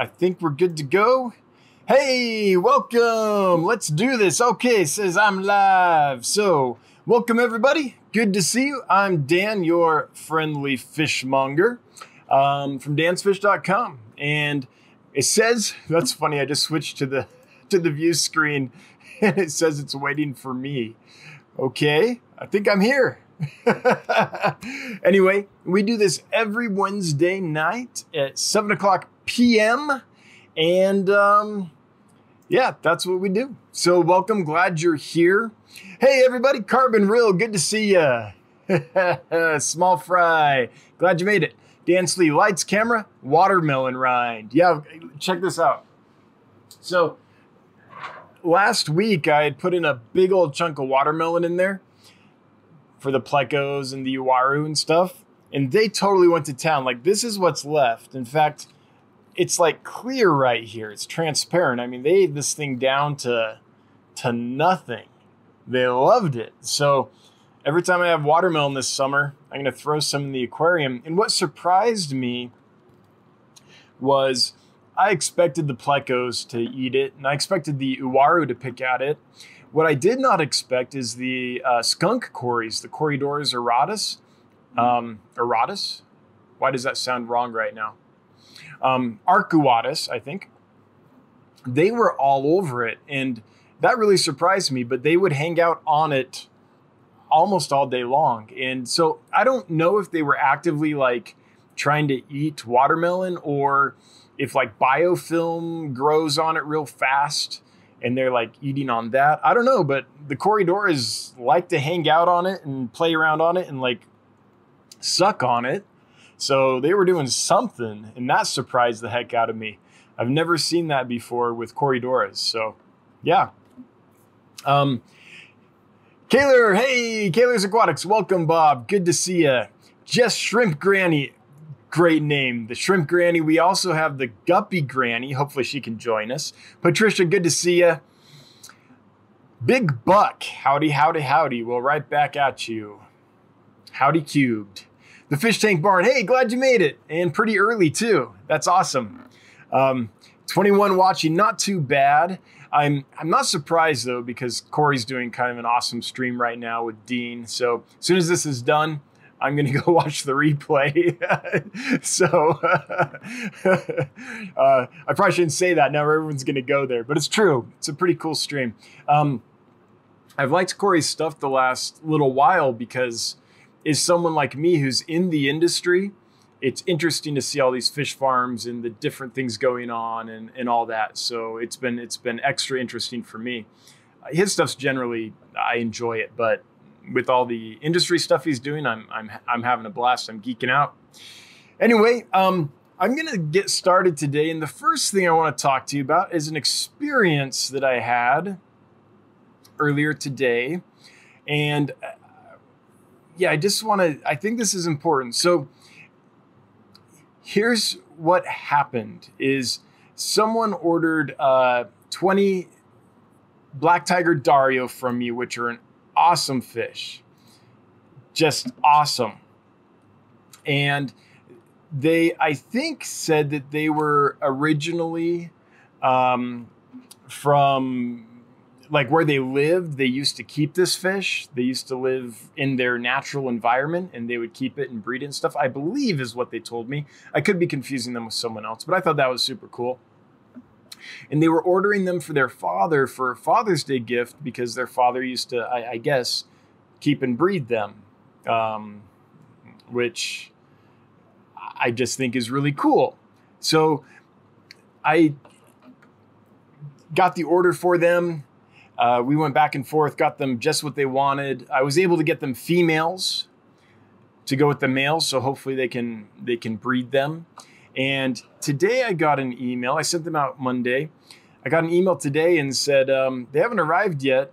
I think we're good to go. Hey, welcome. Let's do this. Okay, says I'm live. So, welcome everybody. Good to see you. I'm Dan, your friendly fishmonger um, from dansfish.com. And it says, that's funny, I just switched to the to the view screen and it says it's waiting for me. Okay, I think I'm here. anyway, we do this every Wednesday night at 7 o'clock p.m. And um, yeah, that's what we do. So, welcome. Glad you're here. Hey, everybody, Carbon Real, good to see you. Small Fry, glad you made it. Dan Slee, lights, camera, watermelon rind. Yeah, check this out. So, last week I had put in a big old chunk of watermelon in there for the plecos and the uaru and stuff. And they totally went to town. Like, this is what's left. In fact, it's like clear right here. It's transparent. I mean, they ate this thing down to to nothing. They loved it. So every time I have watermelon this summer, I'm going to throw some in the aquarium. And what surprised me was I expected the plecos to eat it, and I expected the uaru to pick at it. What I did not expect is the uh, skunk cories, the Corydoras erratus. Um, auratus? Why does that sound wrong right now? Um, Arcuatus, I think. They were all over it, and that really surprised me. But they would hang out on it almost all day long, and so I don't know if they were actively like trying to eat watermelon or if like biofilm grows on it real fast and they're like eating on that. I don't know, but the Corydoras like to hang out on it and play around on it and like suck on it. So they were doing something, and that surprised the heck out of me. I've never seen that before with Corydoras. So, yeah. Um, Kaylor, hey, Kaylor's Aquatics, welcome, Bob. Good to see you. Just Shrimp Granny, great name. The Shrimp Granny. We also have the Guppy Granny. Hopefully, she can join us. Patricia, good to see you. Big Buck, howdy, howdy, howdy. Well, right back at you. Howdy cubed. The Fish Tank Barn. Hey, glad you made it, and pretty early too. That's awesome. Um, 21 watching, not too bad. I'm I'm not surprised though because Corey's doing kind of an awesome stream right now with Dean. So as soon as this is done, I'm to go watch the replay. so uh, I probably shouldn't say that. Now everyone's to go there, but it's true. It's a pretty cool stream. Um, I've liked Corey's stuff the last little while because is someone like me who's in the industry. It's interesting to see all these fish farms and the different things going on and, and all that. So it's been it's been extra interesting for me. His stuff's generally I enjoy it, but with all the industry stuff he's doing, I'm I'm I'm having a blast. I'm geeking out. Anyway, um, I'm gonna get started today, and the first thing I want to talk to you about is an experience that I had earlier today, and uh, yeah, I just want to. I think this is important. So here's what happened: is someone ordered uh, 20 black tiger Dario from me, which are an awesome fish. Just awesome. And they, I think, said that they were originally um, from like where they lived. They used to keep this fish. They used to live in their natural environment and they would keep it and breed it and stuff. I believe is what they told me. I could be confusing them with someone else, but I thought that was super cool and they were ordering them for their father for a Father's Day gift because their father used to, I, I guess, keep and breed them, um, which I just think is really cool. So I got the order for them. Uh, we went back and forth, got them just what they wanted. I was able to get them females to go with the males, so hopefully they can they can breed them. And today I got an email. I sent them out Monday. I got an email today and said, um, they haven't arrived yet.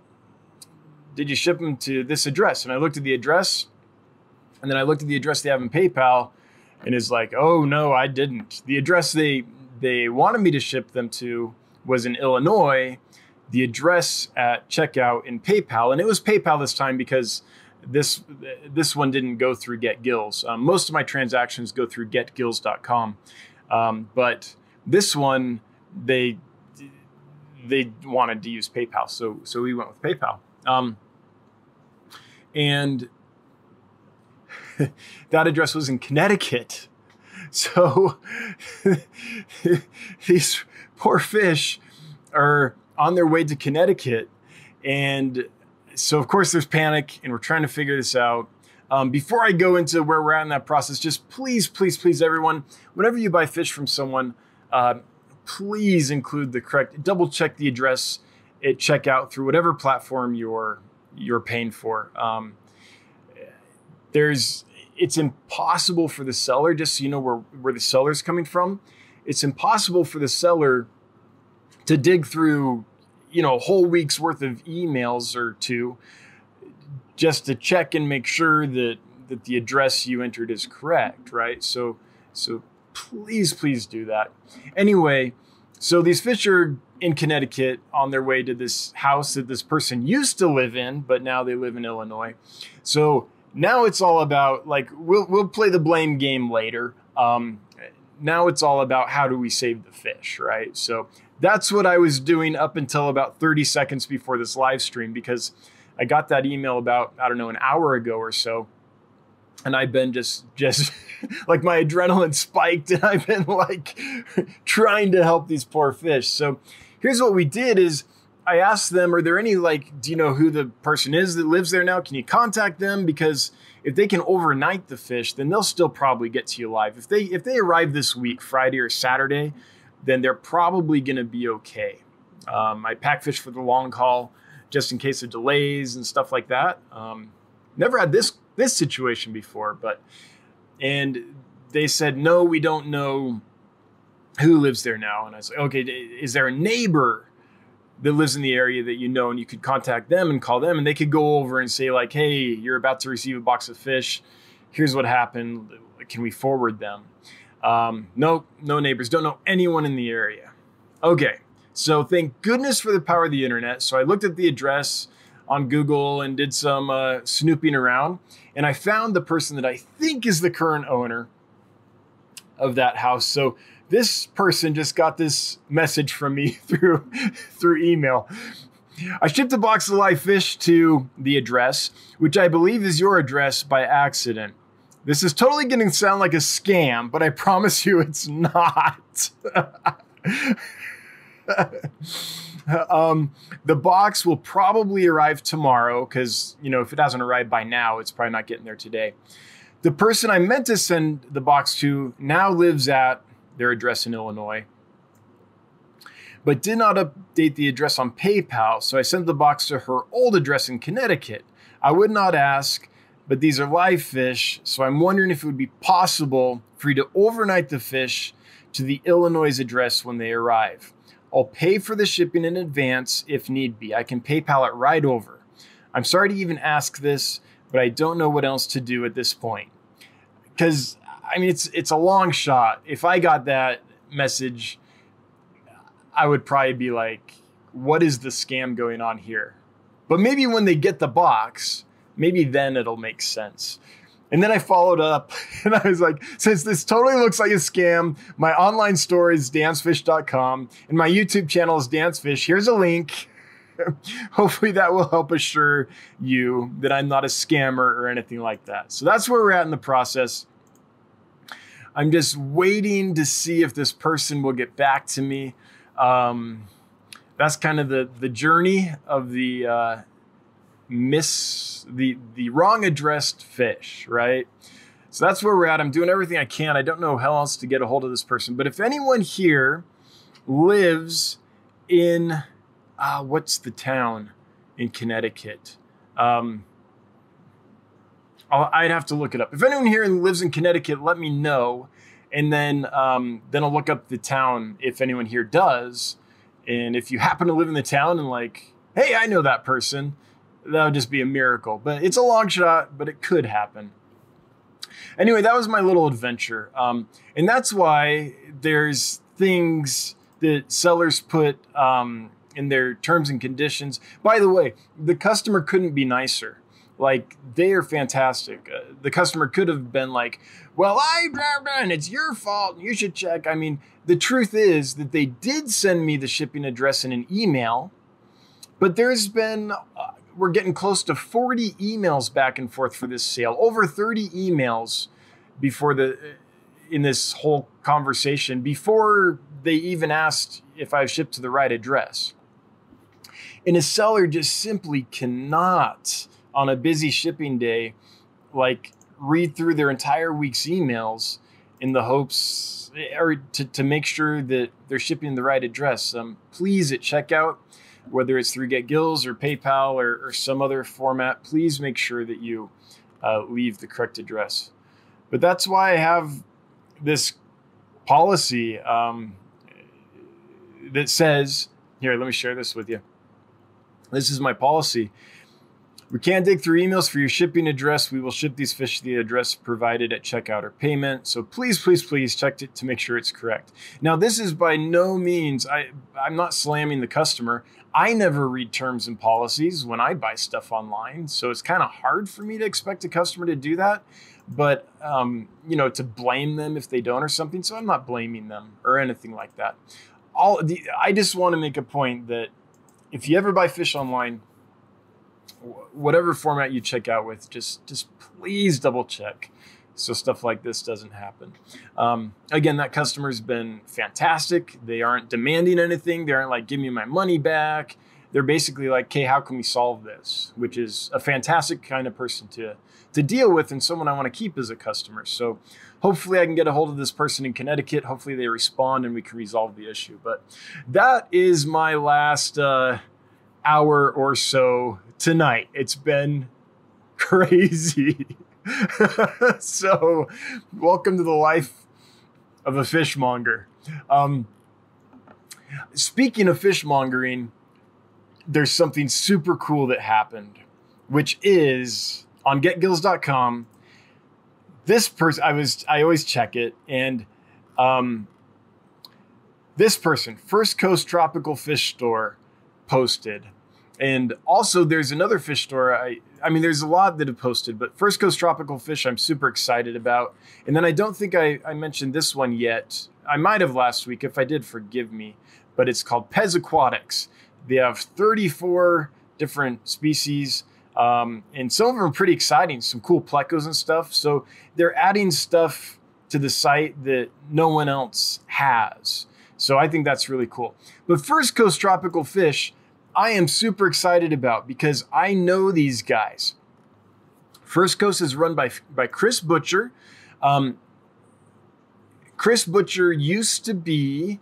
Did you ship them to this address? And I looked at the address and then I looked at the address they have in PayPal and is like, oh no, I didn't. The address they they wanted me to ship them to was in Illinois. The address at checkout in PayPal, and it was PayPal this time because this this one didn't go through GetGills. Um, most of my transactions go through GetGills.com, um, but This one, they they wanted to use PayPal, so so we went with PayPal. Um, and that address was in Connecticut. So these poor fish are on their way to Connecticut. And so, of course, there's panic, and we're trying to figure this out. Um, before I go into where we're at in that process, just please, please, please, everyone, whenever you buy fish from someone, uh, please include the correct, double check the address at checkout through whatever platform you're you're paying for. Um, there's it's impossible for the seller, just so you know where, where the seller's coming from, it's impossible for the seller to dig through, you know, whole week's worth of emails or two just to check and make sure that that the address you entered is correct, right? So so please, please do that. Anyway, so these fish are in Connecticut on their way to this house that this person used to live in, but now they live in Illinois. So now it's all about like we'll we'll play the blame game later. Um, now it's all about how do we save the fish, right? So that's what I was doing up until about 30 seconds before this live stream because I got that email about I don't know an hour ago or so, and I've been just just like my adrenaline spiked, and I've been like trying to help these poor fish. So here's what we did is I asked them, are there any like, do you know who the person is that lives there now? Can you contact them? Because if they can overnight the fish, then they'll still probably get to you live. If they if they arrive this week, Friday or Saturday, then they're probably going to be okay. Um, I pack fish for the long haul just in case of delays and stuff like that. Um, never had this this situation before, but and they said no, we don't know who lives there now. And I like, okay, is there a neighbor that lives in the area that you know and you could contact them and call them and they could go over and say like hey you're about to receive a box of fish here's what happened can we forward them um, no no neighbors don't know anyone in the area okay so thank goodness for the power of the internet so i looked at the address on google and did some uh, snooping around and i found the person that i think is the current owner of that house so this person just got this message from me through through email. I shipped a box of live fish to the address, which I believe is your address by accident. This is totally going to sound like a scam, but I promise you it's not. um, the box will probably arrive tomorrow because, you know, if it hasn't arrived by now, it's probably not getting there today. The person I meant to send the box to now lives at their address in Illinois, but did not update the address on PayPal, so I sent the box to her old address in Connecticut. I would not ask, but these are live fish, so I'm wondering if it would be possible for you to overnight the fish to the Illinois address when they arrive. I'll pay for the shipping in advance if need be. I can PayPal it right over. I'm sorry to even ask this, but I don't know what else to do at this point. Because I mean, it's it's a long shot. If I got that message, I would probably be like, "What is the scam going on here?" But maybe when they get the box, maybe then it'll make sense. And then I followed up and I was like, since this totally looks like a scam, my online store is dansfish.com and my YouTube channel is dansfish. Here's a link. Hopefully that will help assure you that I'm not a scammer or anything like that. So that's where we're at in the process. I'm just waiting to see if this person will get back to me. Um, that's kind of the the journey of the uh, miss the the wrong addressed fish, right? So that's where we're at. I'm doing everything I can. I don't know how else to get a hold of this person, but if anyone here lives in uh, what's the town in Connecticut? Um, i would have to look it up. If anyone here lives in Connecticut, let me know, and then um, then I'll look up the town if anyone here does. And if you happen to live in the town and like, hey, I know that person, that would just be a miracle. But it's a long shot, but it could happen. Anyway, that was my little adventure, um, and that's why there's things that sellers put um, in their terms and conditions. By the way, the customer couldn't be nicer Like they are fantastic. Uh, the customer could have been like, "Well, I and it's your fault. And you should check." I mean, the truth is that they did send me the shipping address in an email, but there's been uh, we're getting close to 40 emails back and forth for this sale. Over 30 emails before the uh, in this whole conversation before they even asked if I've shipped to the right address. And a seller just simply cannot on a busy shipping day, like read through their entire week's emails in the hopes or to, to make sure that they're shipping the right address. Um, please at checkout, whether it's through Get Gills or PayPal or, or some other format, please make sure that you uh, leave the correct address. But that's why I have this policy um, that says here, let me share this with you. This is my policy we can't dig through emails for your shipping address. We will ship these fish to the address provided at checkout or payment. So please, please, please check it to make sure it's correct. Now, this is by no means, I, I'm not slamming the customer. I never read terms and policies when I buy stuff online. So it's kind of hard for me to expect a customer to do that. But, um, you know, to blame them if they don't or something. So I'm not blaming them or anything like that. All the, I just want to make a point that if you ever buy fish online, whatever format you check out with, just just please double check so stuff like this doesn't happen. Um, again, that customer's been fantastic. They aren't demanding anything. They aren't like, give me my money back. They're basically like, okay, how can we solve this? Which is a fantastic kind of person to to deal with and someone I want to keep as a customer. So hopefully I can get a hold of this person in Connecticut. Hopefully they respond and we can resolve the issue. But that is my last uh, hour or so tonight. It's been crazy. so, welcome to the life of a fishmonger. Um, speaking of fishmongering, there's something super cool that happened, which is on getgills.com. This person, I was, I always check it, and um, this person, First Coast Tropical Fish Store, posted and also, there's another fish store. I, I mean, there's a lot that have posted, but First Coast Tropical Fish, I'm super excited about. And then I don't think I, I mentioned this one yet. I might have last week. If I did, forgive me. But it's called Pez Aquatics. They have 34 different species. Um, and some of them are pretty exciting, some cool plecos and stuff. So they're adding stuff to the site that no one else has. So I think that's really cool. But First Coast Tropical Fish, I am super excited about because I know these guys. First Coast is run by, by Chris Butcher. Um, Chris Butcher used to be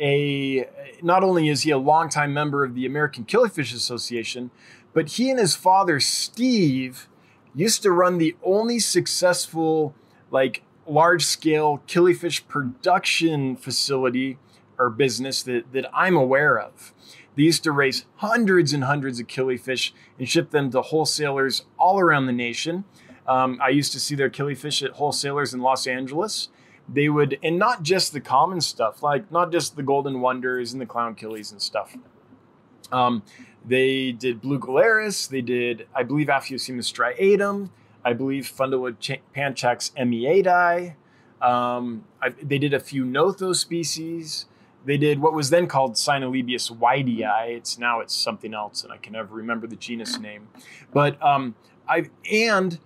a, not only is he a longtime member of the American Killifish Association, but he and his father, Steve, used to run the only successful, like, large scale killifish production facility or business that, that I'm aware of. They used to raise hundreds and hundreds of killifish and ship them to wholesalers all around the nation. Um, I used to see their killifish at wholesalers in Los Angeles. They would, and not just the common stuff, like not just the golden wonders and the clown killies and stuff. Um, they did blue gularis. They did, I believe, Aphyosemion striatum. I believe Fundulla ch- panchax emmyidae. Um, I, they did a few Notho species they did what was then called Cynolebias whitei. It's now it's something else, and I can never remember the genus name. But um, I and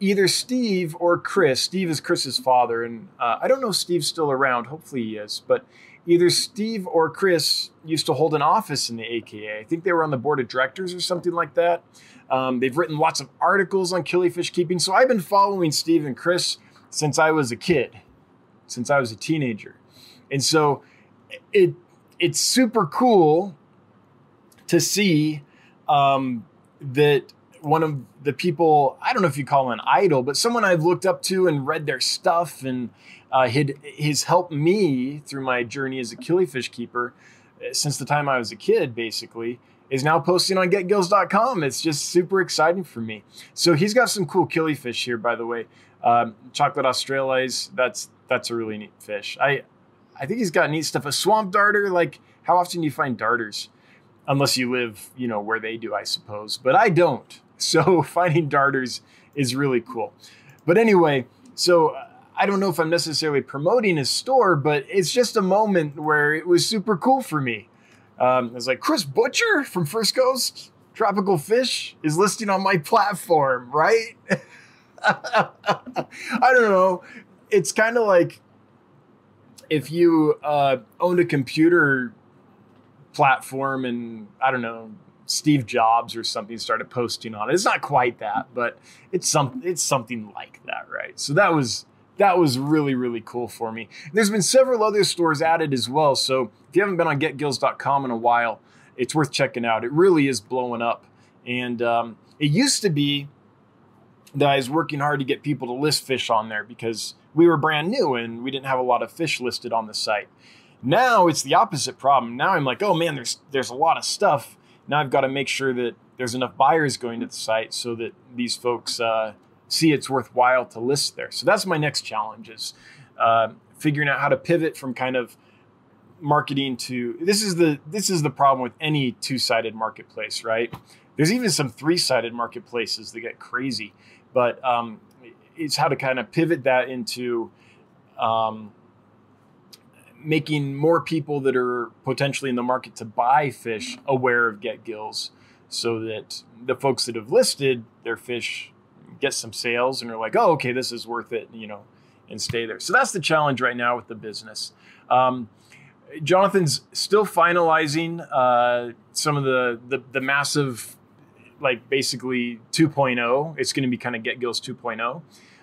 either Steve or Chris. Steve is Chris's father, and uh, I don't know if Steve's still around. Hopefully he is. But either Steve or Chris used to hold an office in the AKA. I think they were on the board of directors or something like that. Um, they've written lots of articles on killifish keeping. So I've been following Steve and Chris since I was a kid, since I was a teenager, and so it it's super cool to see um, that one of the people I don't know if you call him an idol, but someone I've looked up to and read their stuff and uh, had has helped me through my journey as a killifish keeper uh, since the time I was a kid, basically. Is now posting on getgills.com. It's just super exciting for me. So he's got some cool killifish here, by the way. Um, chocolate australis, that's that's a really neat fish. I I think he's got neat stuff. A swamp darter, like how often do you find darters? Unless you live, you know, where they do, I suppose. But I don't. So finding darters is really cool. But anyway, so I don't know if I'm necessarily promoting his store, but it's just a moment where it was super cool for me. Um, I was like, Chris Butcher from First Coast Tropical Fish is listing on my platform, right? I don't know. It's kind of like if you uh, owned a computer platform and I don't know Steve Jobs or something started posting on it. It's not quite that, but it's some it's something like that, right? So that was that was really really cool for me. There's been several other stores added as well. So if you haven't been on GetGills.com in a while, it's worth checking out. It really is blowing up, and um, it used to be that I was working hard to get people to list fish on there because we were brand new and we didn't have a lot of fish listed on the site. Now it's the opposite problem. Now I'm like, oh man, there's there's a lot of stuff. Now I've got to make sure that there's enough buyers going to the site so that these folks uh, see it's worthwhile to list there. So that's my next challenge is uh, figuring out how to pivot from kind of marketing to this is the this is the problem with any two-sided marketplace, right? There's even some three-sided marketplaces that get crazy, but um, it's how to kind of pivot that into um, making more people that are potentially in the market to buy fish aware of Get Gills so that the folks that have listed their fish get some sales and are like, oh, okay, this is worth it, you know, and stay there. So that's the challenge right now with the business. Um, Jonathan's still finalizing uh, some of the, the, the massive, like basically 2.0. It's going to be kind of Get Gills 2.0,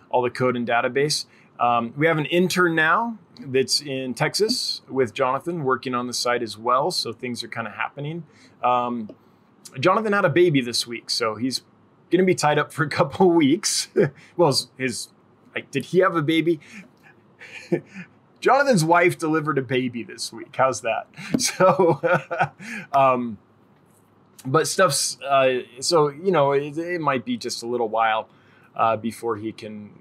all the code and database. Um, we have an intern now that's in Texas with Jonathan working on the site as well. So things are kind of happening. Um, Jonathan had a baby this week, so he's going to be tied up for a couple weeks. well, his like, did he have a baby? Jonathan's wife delivered a baby this week. How's that? So, um, but stuff's uh, so you know it, it, might be just a little while uh, before he can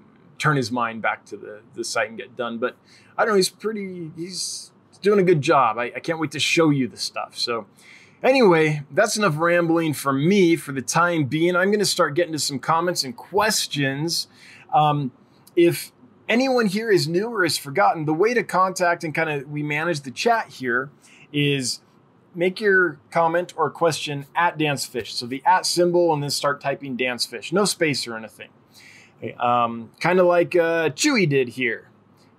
turn his mind back to the, the site and get done. But I don't know, he's pretty, he's doing a good job. I, I can't wait to show you the stuff. So, anyway, that's enough rambling from me for the time being. I'm going to start getting to some comments and questions. Um, if anyone here is new or is forgotten, the way to contact and kind of we manage the chat here is make your comment or question at dansfish. So the at symbol and then start typing dansfish. No space or anything. Um, kind of like uh, Chewy did here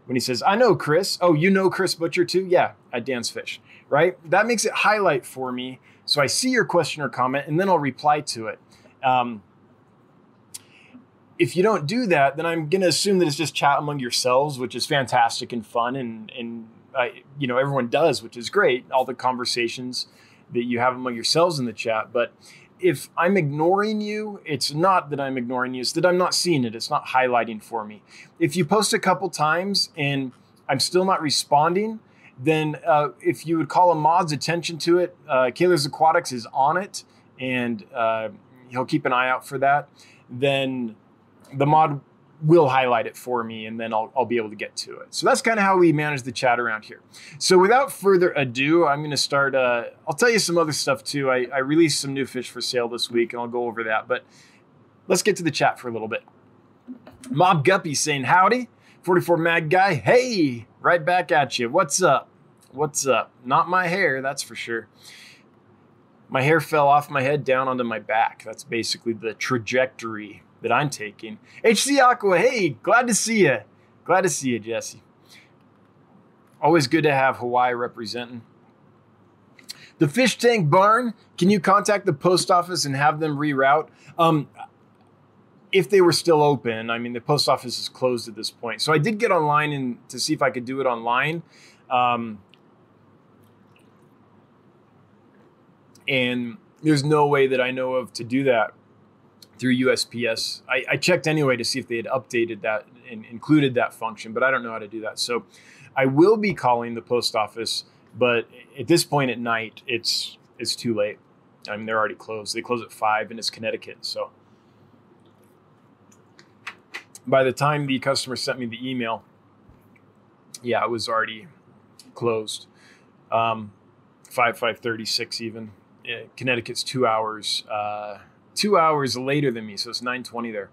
when he says, I know Chris. Oh, you know Chris Butcher too? Yeah, at dansfish, right? That makes it highlight for me. So I see your question or comment and then I'll reply to it. Um, if you don't do that, then I'm going to assume that it's just chat among yourselves, which is fantastic and fun. And, and you know, everyone does, which is great. All the conversations that you have among yourselves in the chat. But if I'm ignoring you, it's not that I'm ignoring you, it's that I'm not seeing it. It's not highlighting for me. If you post a couple times and I'm still not responding, then uh, if you would call a mod's attention to it, uh, Kaler's Aquatics is on it and uh, he'll keep an eye out for that. Then the mod will highlight it for me and then I'll, I'll be able to get to it. So that's kind of how we manage the chat around here. So without further ado, I'm going to start. Uh, I'll tell you some other stuff too. I, I released some new fish for sale this week and I'll go over that. But let's get to the chat for a little bit. Mob Guppy saying, Howdy, 44 Mag Guy. Hey, right back at you. What's up? What's up? Not my hair, that's for sure. My hair fell off my head down onto my back. That's basically the trajectory that I'm taking. HC Aqua, hey, glad to see you. Glad to see you, Jesse. Always good to have Hawaii representing. The fish tank barn, can you contact the post office and have them reroute? Um, if they were still open, I mean, the post office is closed at this point. So I did get online and to see if I could do it online. Um, and there's no way that I know of to do that through USPS. I, I, checked anyway to see if they had updated that and included that function, but I don't know how to do that. So I will be calling the post office, but at this point at night, it's it's too late. I mean, they're already closed. They close at five, and it's Connecticut. So by the time the customer sent me the email, yeah, it was already closed. Um, five five thirty six even. Connecticut's two hours. Uh, two hours later than me, so it's 9:20 there.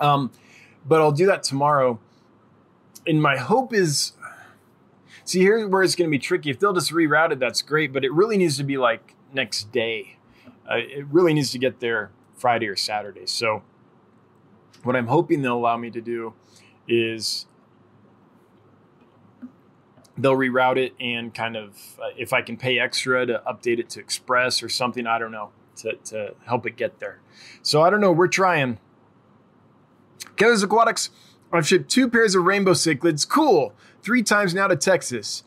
Um, but I'll do that tomorrow. And my hope is, see, here's where it's going to be tricky. If they'll just reroute it, that's great. But it really needs to be like next day. Uh, it really needs to get there Friday or Saturday. So what I'm hoping they'll allow me to do is they'll reroute it and kind of uh, if I can pay extra to update it to Express or something, I don't know, to, to help it get there. So I don't know. We're trying. Kelly's Aquatics, I've shipped two pairs of rainbow cichlids. Cool. Three times now to Texas.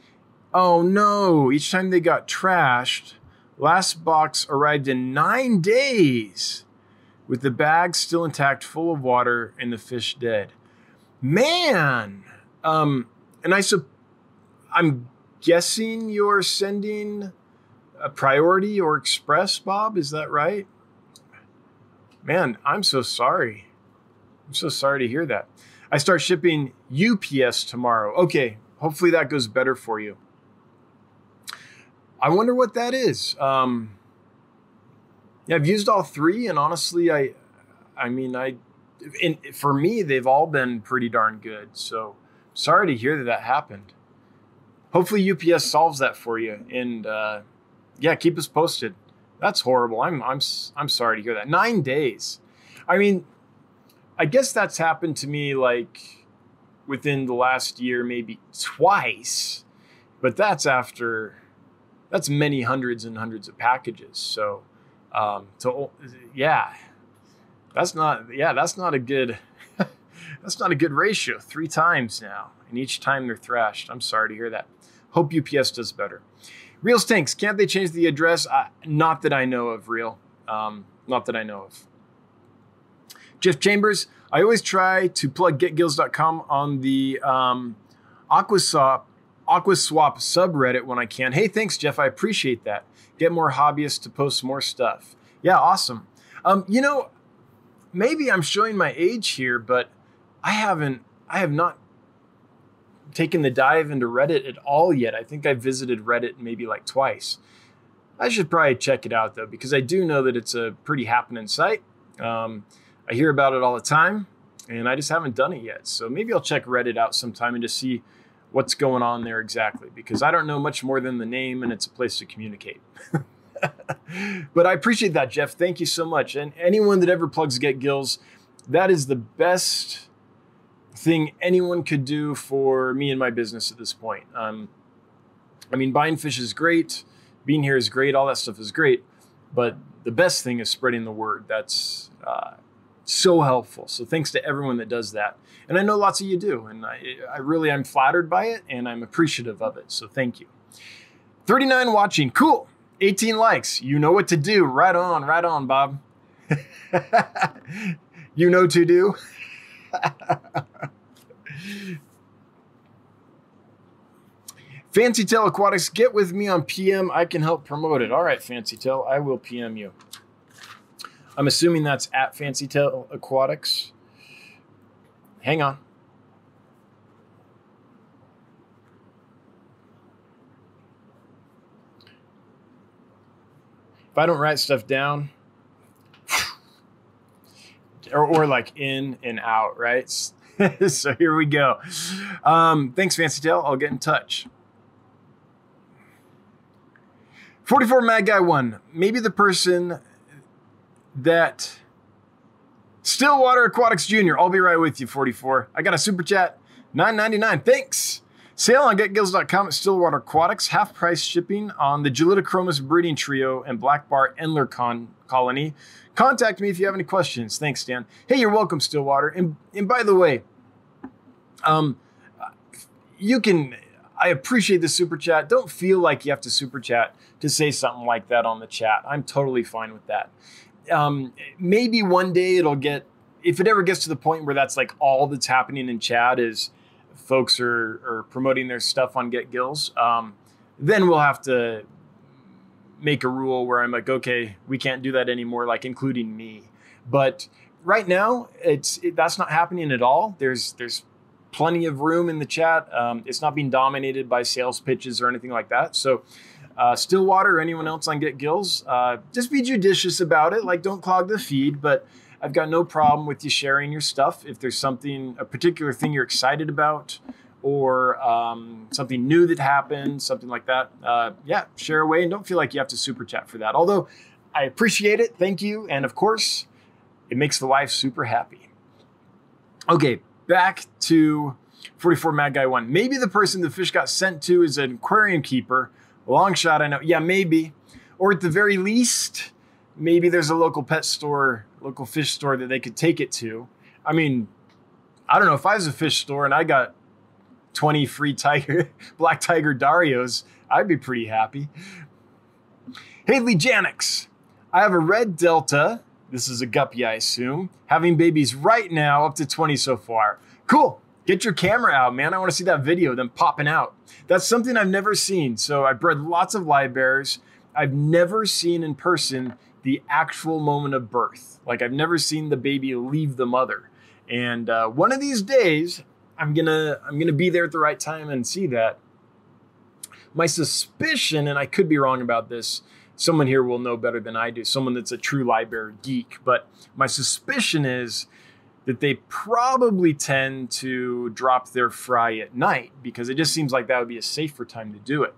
Oh no. Each time they got trashed. Last box arrived in nine days with the bag still intact, full of water, and the fish dead. Man. Um, and I suppose I'm guessing you're sending a priority or express, Bob. Is that right? Man, I'm so sorry. I'm so sorry to hear that. I start shipping UPS tomorrow. Okay, hopefully that goes better for you. I wonder what that is. Um, yeah, I've used all three, and honestly, I, I mean, I, in, for me, they've all been pretty darn good. So sorry to hear that that happened hopefully UPS solves that for you. And uh, yeah, keep us posted. That's horrible. I'm I'm I'm sorry to hear that. Nine days. I mean, I guess that's happened to me like within the last year, maybe twice. But that's after that's many hundreds and hundreds of packages. So, um, to yeah, that's not yeah that's not a good that's not a good ratio. Three times now, and each time they're thrashed. I'm sorry to hear that. Hope UPS does better. Reels stinks. can't they change the address? Not that I know of, Real. Um, not that I know of. Jeff Chambers, I always try to plug getgills.com on the um, Aquaswap, Aquaswap subreddit when I can. Hey, thanks, Jeff. I appreciate that. Get more hobbyists to post more stuff. Yeah, awesome. Um, you know, maybe I'm showing my age here, but I haven't, I have not taken the dive into Reddit at all yet. I think I visited Reddit maybe like twice. I should probably check it out though, because I do know that it's a pretty happening site. Um, I hear about it all the time, and I just haven't done it yet. So maybe I'll check Reddit out sometime and just see what's going on there exactly, because I don't know much more than the name, and it's a place to communicate. but I appreciate that, Jeff. Thank you so much. And anyone that ever plugs Get Gills, that is the best thing anyone could do for me and my business at this point. Um, I mean, buying fish is great, being here is great, all that stuff is great, but the best thing is spreading the word. That's uh, so helpful. So thanks to everyone that does that, and I know lots of you do, and I, I really I'm flattered by it, and I'm appreciative of it. So thank you. 39 watching, cool. 18 likes. You know what to do. Right on, right on, Bob. you know to do. Fancy Tail Aquatics, get with me on PM. I can help promote it. All right, Fancy Tail, I will PM you. I'm assuming that's at Fancy Tail Aquatics. Hang on. If I don't write stuff down, or, or like in and out, right? so here we go. Um, thanks, Fancy Tail. I'll get in touch. 44 Mad Guy 1. Maybe the person that Stillwater Aquatics Jr. I'll be right with you, 44. I got a super chat, 9.99. Thanks. Sale on getgills.com at Stillwater Aquatics. Half price shipping on the Julidochromis breeding trio and black bar Endler con- colony. Contact me if you have any questions. Thanks, Dan. Hey, you're welcome, Stillwater. And, and by the way, um, you can, I appreciate the super chat. Don't feel like you have to super chat to say something like that on the chat. I'm totally fine with that. Um, maybe one day it'll get, if it ever gets to the point where that's like all that's happening in chat is folks are, are promoting their stuff on Get Gills, um, then we'll have to make a rule where I'm like, okay, we can't do that anymore, like including me. But right now, it's it, that's not happening at all. There's there's plenty of room in the chat. Um, it's not being dominated by sales pitches or anything like that. So Uh, Stillwater or anyone else on Get Gills, uh, just be judicious about it. Like, don't clog the feed, but I've got no problem with you sharing your stuff. If there's something, a particular thing you're excited about, or um, something new that happened, something like that, uh, yeah, share away and don't feel like you have to super chat for that. Although I appreciate it. Thank you. And of course, it makes the wife super happy. Okay, back to 44 Mad Guy 1. Maybe the person the fish got sent to is an aquarium keeper. Long shot, I know. Yeah, maybe. Or at the very least, maybe there's a local pet store, local fish store that they could take it to. I mean, I don't know. If I was a fish store and I got 20 free tiger, black tiger Darios, I'd be pretty happy. Haley Janix. I have a red Delta. This is a guppy, I assume. Having babies right now, up to 20 so far. Cool. Get your camera out, man. I want to see that video them popping out. That's something I've never seen. So I bred lots of livebearers. I've never seen in person the actual moment of birth. Like I've never seen the baby leave the mother. And uh, one of these days, I'm gonna I'm gonna be there at the right time and see that. My suspicion, and I could be wrong about this, someone here will know better than I do, someone that's a true library geek, but my suspicion is that they probably tend to drop their fry at night because it just seems like that would be a safer time to do it.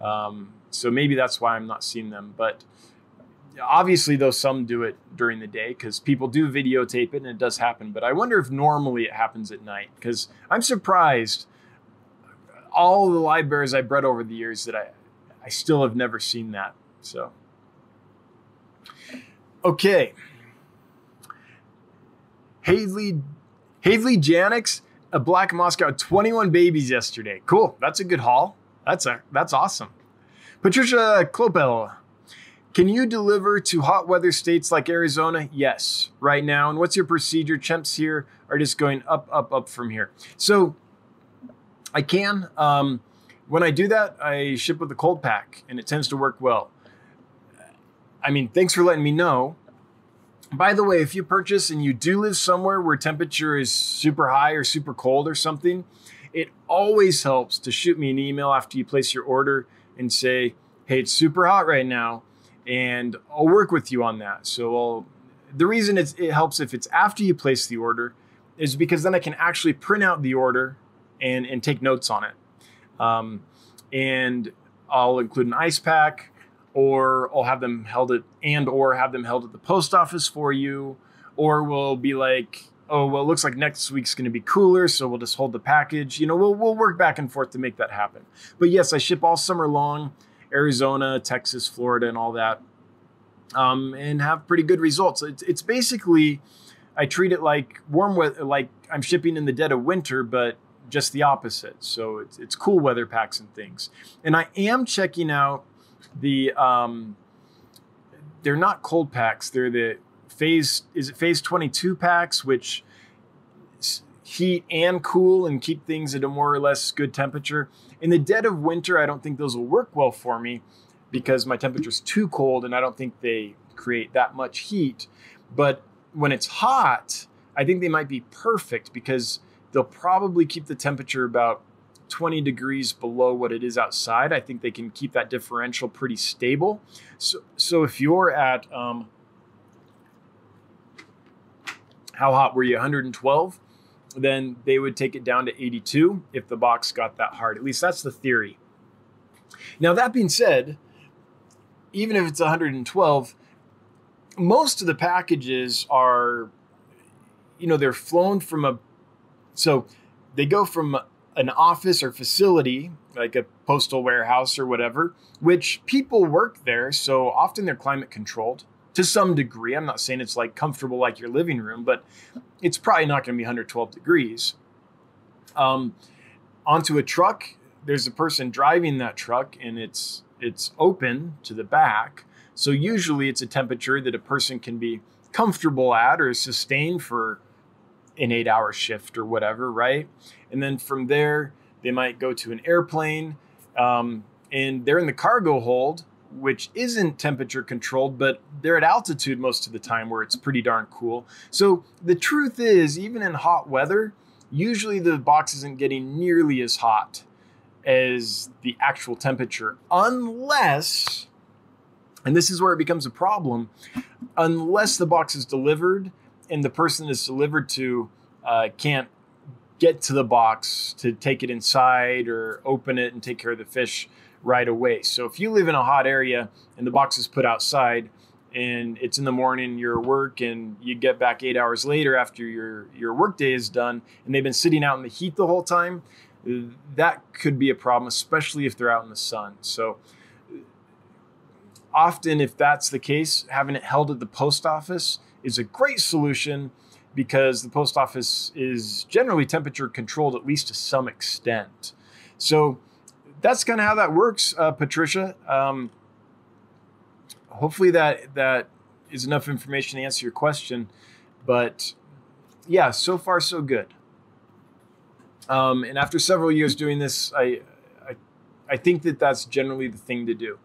Um, so maybe that's why I'm not seeing them. But obviously, though, some do it during the day because people do videotape it and it does happen. But I wonder if normally it happens at night because I'm surprised all the livebearers I bred over the years that I, I still have never seen that. So, okay. Haley, Haley Janix, a black Moscow, 21 babies yesterday. Cool. That's a good haul. That's a that's awesome. Patricia Klopel, can you deliver to hot weather states like Arizona? Yes, right now. And what's your procedure? Chimps here are just going up, up, up from here. So I can. Um, when I do that, I ship with a cold pack, and it tends to work well. I mean, thanks for letting me know. By the way, if you purchase and you do live somewhere where temperature is super high or super cold or something, it always helps to shoot me an email after you place your order and say, hey, it's super hot right now, and I'll work with you on that. So I'll, the reason it helps if it's after you place the order is because then I can actually print out the order and, and take notes on it. Um, and I'll include an ice pack or I'll have them held at and or have them held at the post office for you, or we'll be like, oh well, it looks like next week's going to be cooler, so we'll just hold the package. You know, we'll we'll work back and forth to make that happen. But yes, I ship all summer long, Arizona, Texas, Florida, and all that, um, and have pretty good results. It's it's basically. I treat it like warm weather, like I'm shipping in the dead of winter, but just the opposite. So it's, it's cool weather packs and things. And I am checking out the um, they're not cold packs. They're the phase is it phase 22 packs, which heat and cool and keep things at a more or less good temperature. In the dead of winter, I don't think those will work well for me because my temperature is too cold and I don't think they create that much heat. But when it's hot, I think they might be perfect because they'll probably keep the temperature about 20 degrees below what it is outside, I think they can keep that differential pretty stable. So, so if you're at, um, how hot were you, 112? Then they would take it down to 82 if the box got that hard. At least that's the theory. Now, that being said, even if it's 112, most of the packages are, you know, they're flown from a, so they go from an office or facility, like a postal warehouse or whatever, which people work there. So often they're climate controlled to some degree. I'm not saying it's like comfortable like your living room, but it's probably not going to be 112 degrees. Um, onto a truck, there's a person driving that truck and it's it's open to the back. So usually it's a temperature that a person can be comfortable at or sustain for an eight hour shift or whatever, right? And then from there, they might go to an airplane um, and they're in the cargo hold, which isn't temperature controlled, but they're at altitude most of the time where it's pretty darn cool. So the truth is, even in hot weather, usually the box isn't getting nearly as hot as the actual temperature, unless, and this is where it becomes a problem, unless the box is delivered and the person it's delivered to uh, can't get to the box to take it inside or open it and take care of the fish right away. So if you live in a hot area and the box is put outside and it's in the morning, you're at work and you get back eight hours later after your, your work day is done and they've been sitting out in the heat the whole time, that could be a problem, especially if they're out in the sun. So often if that's the case, having it held at the post office is a great solution because the post office is generally temperature controlled at least to some extent. So that's kind of how that works, uh, Patricia. Um, hopefully that that is enough information to answer your question. But yeah, so far so good. Um, and after several years doing this, I, I, I think that that's generally the thing to do.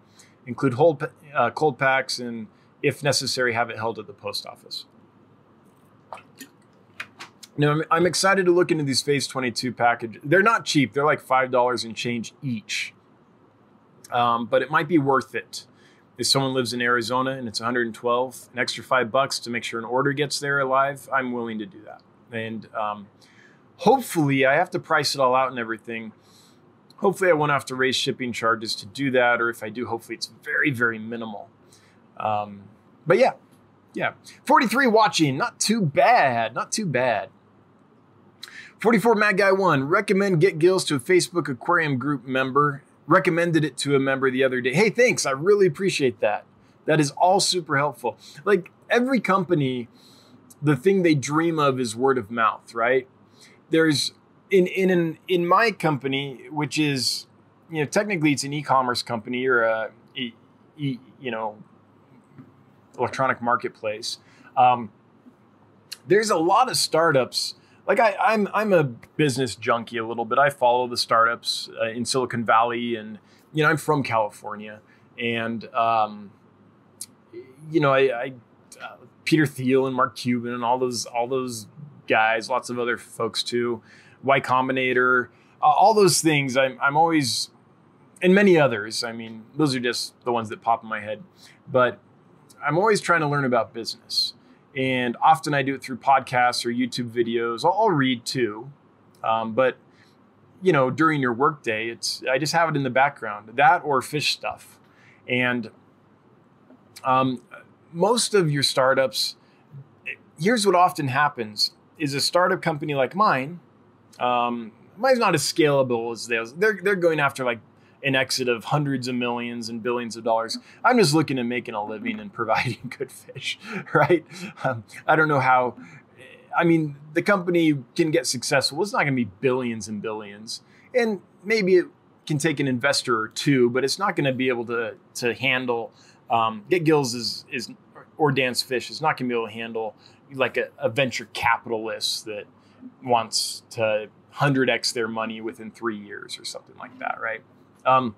Include hold, uh, cold packs and, if necessary, have it held at the post office. Now, I'm, I'm excited to look into these Phase 22 packages. They're not cheap. They're like $5 and change each. Um, but it might be worth it. If someone lives in Arizona and it's 112, an extra five bucks to make sure an order gets there alive, I'm willing to do that. And um, hopefully, I have to price it all out and everything. Hopefully, I won't have to raise shipping charges to do that. Or if I do, hopefully, it's very, very minimal. Um, but yeah, yeah. 43 watching. Not too bad. Not too bad. 44 Mad Guy 1. Recommend Get Gills to a Facebook Aquarium Group member. Recommended it to a member the other day. Hey, thanks. I really appreciate that. That is all super helpful. Like every company, the thing they dream of is word of mouth, right? There's in in an, in my company, which is you know technically it's an e-commerce company or a e, e, you know electronic marketplace. Um, there's a lot of startups like I, I'm I'm a business junkie a little bit. I follow the startups uh, in Silicon Valley, and you know I'm from California, and um, you know I, I uh, Peter Thiel and Mark Cuban and all those all those guys, lots of other folks too, Y Combinator, uh, all those things. I'm I'm always and many others. I mean, those are just the ones that pop in my head, but I'm always trying to learn about business and often I do it through podcasts or YouTube videos. I'll, I'll read too, um, but you know, during your workday, it's I just have it in the background. That or fish stuff, and um, most of your startups. Here's what often happens: is a startup company like mine. Um, mine's not as scalable as theirs. They're they're going after like an exit of hundreds of millions and billions of dollars. I'm just looking at making a living and providing good fish, right? Um, I don't know how. I mean, the company can get successful. It's not going to be billions and billions, and maybe it can take an investor or two, but it's not going to be able to to handle. Um, Get Gills is is or Dan's Fish is not going to be able to handle like a, a venture capitalist that wants to 100x their money within three years or something like that, right? Um,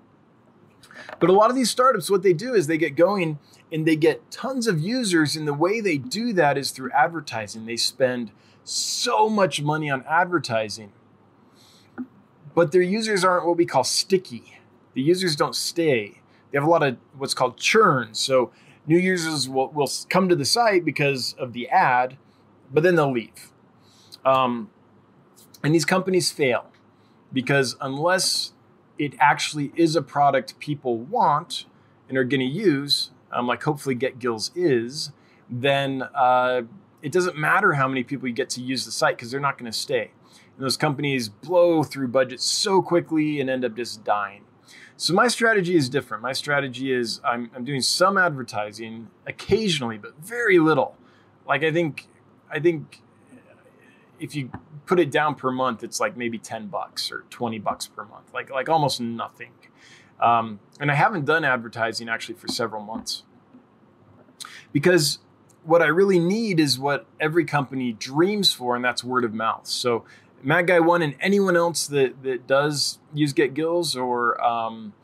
but a lot of these startups, what they do is they get going and they get tons of users. And the way they do that is through advertising. They spend so much money on advertising. But their users aren't what we call sticky. The users don't stay. They have a lot of what's called churn. So new users will, will come to the site because of the ad, but then they'll leave. Um, and these companies fail because unless it actually is a product people want and are going to use, um, like hopefully Get Gills is, then uh, it doesn't matter how many people you get to use the site because they're not going to stay. And those companies blow through budgets so quickly and end up just dying. So my strategy is different. My strategy is I'm, I'm doing some advertising occasionally, but very little. Like I think, I think if you put it down per month, it's like maybe 10 bucks or 20 bucks per month, like, like almost nothing. Um, and I haven't done advertising actually for several months because what I really need is what every company dreams for, and that's word of mouth. So, Mad Guy One and anyone else that that does use Get Gills or um,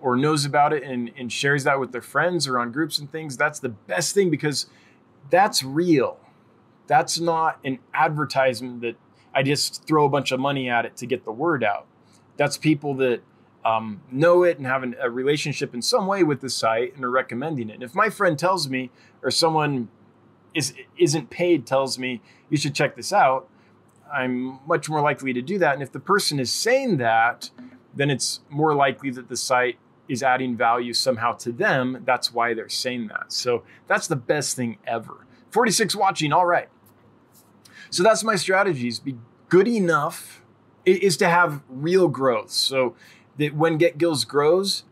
or knows about it and, and shares that with their friends or on groups and things, that's the best thing because that's real. That's not an advertisement that I just throw a bunch of money at it to get the word out. That's people that um, know it and have an, a relationship in some way with the site and are recommending it. And if my friend tells me, or someone is isn't paid tells me you should check this out, I'm much more likely to do that. And if the person is saying that, then it's more likely that the site is adding value somehow to them. That's why they're saying that. So that's the best thing ever. 46 watching, all right. So that's my strategies. Be good enough is to have real growth. So that when Get Gills grows,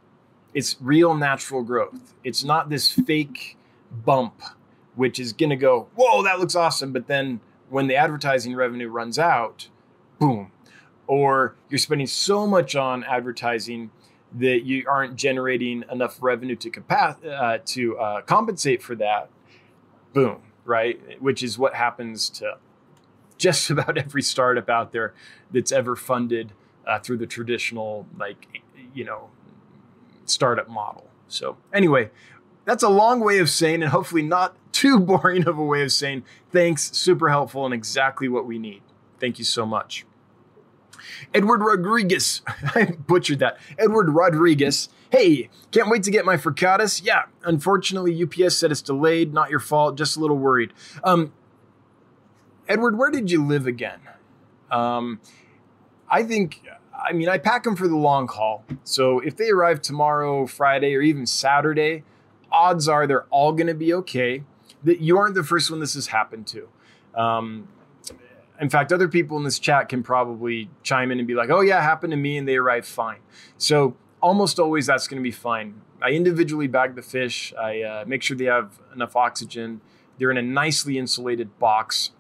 it's real natural growth. It's not this fake bump, which is going to go, whoa, that looks awesome. But then when the advertising revenue runs out, boom. Or you're spending so much on advertising that you aren't generating enough revenue to capa- uh, to uh, compensate for that. Boom, right? Which is what happens to just about every startup out there that's ever funded uh, through the traditional, like, you know, startup model. So, anyway, that's a long way of saying, and hopefully not too boring of a way of saying thanks, super helpful, and exactly what we need. Thank you so much. Edward Rodriguez, I butchered that. Edward Rodriguez. Hey, can't wait to get my fricadas. Yeah, unfortunately, UPS said it's delayed. Not your fault. Just a little worried. Um, Edward, where did you live again? Um, I think, I mean, I pack them for the long haul. So if they arrive tomorrow, Friday, or even Saturday, odds are they're all going to be okay. That you aren't the first one this has happened to. Um, in fact, other people in this chat can probably chime in and be like, "Oh yeah, happened to me," and they arrived fine. So almost always that's going to be fine. I individually bag the fish. I uh, make sure they have enough oxygen. They're in a nicely insulated box.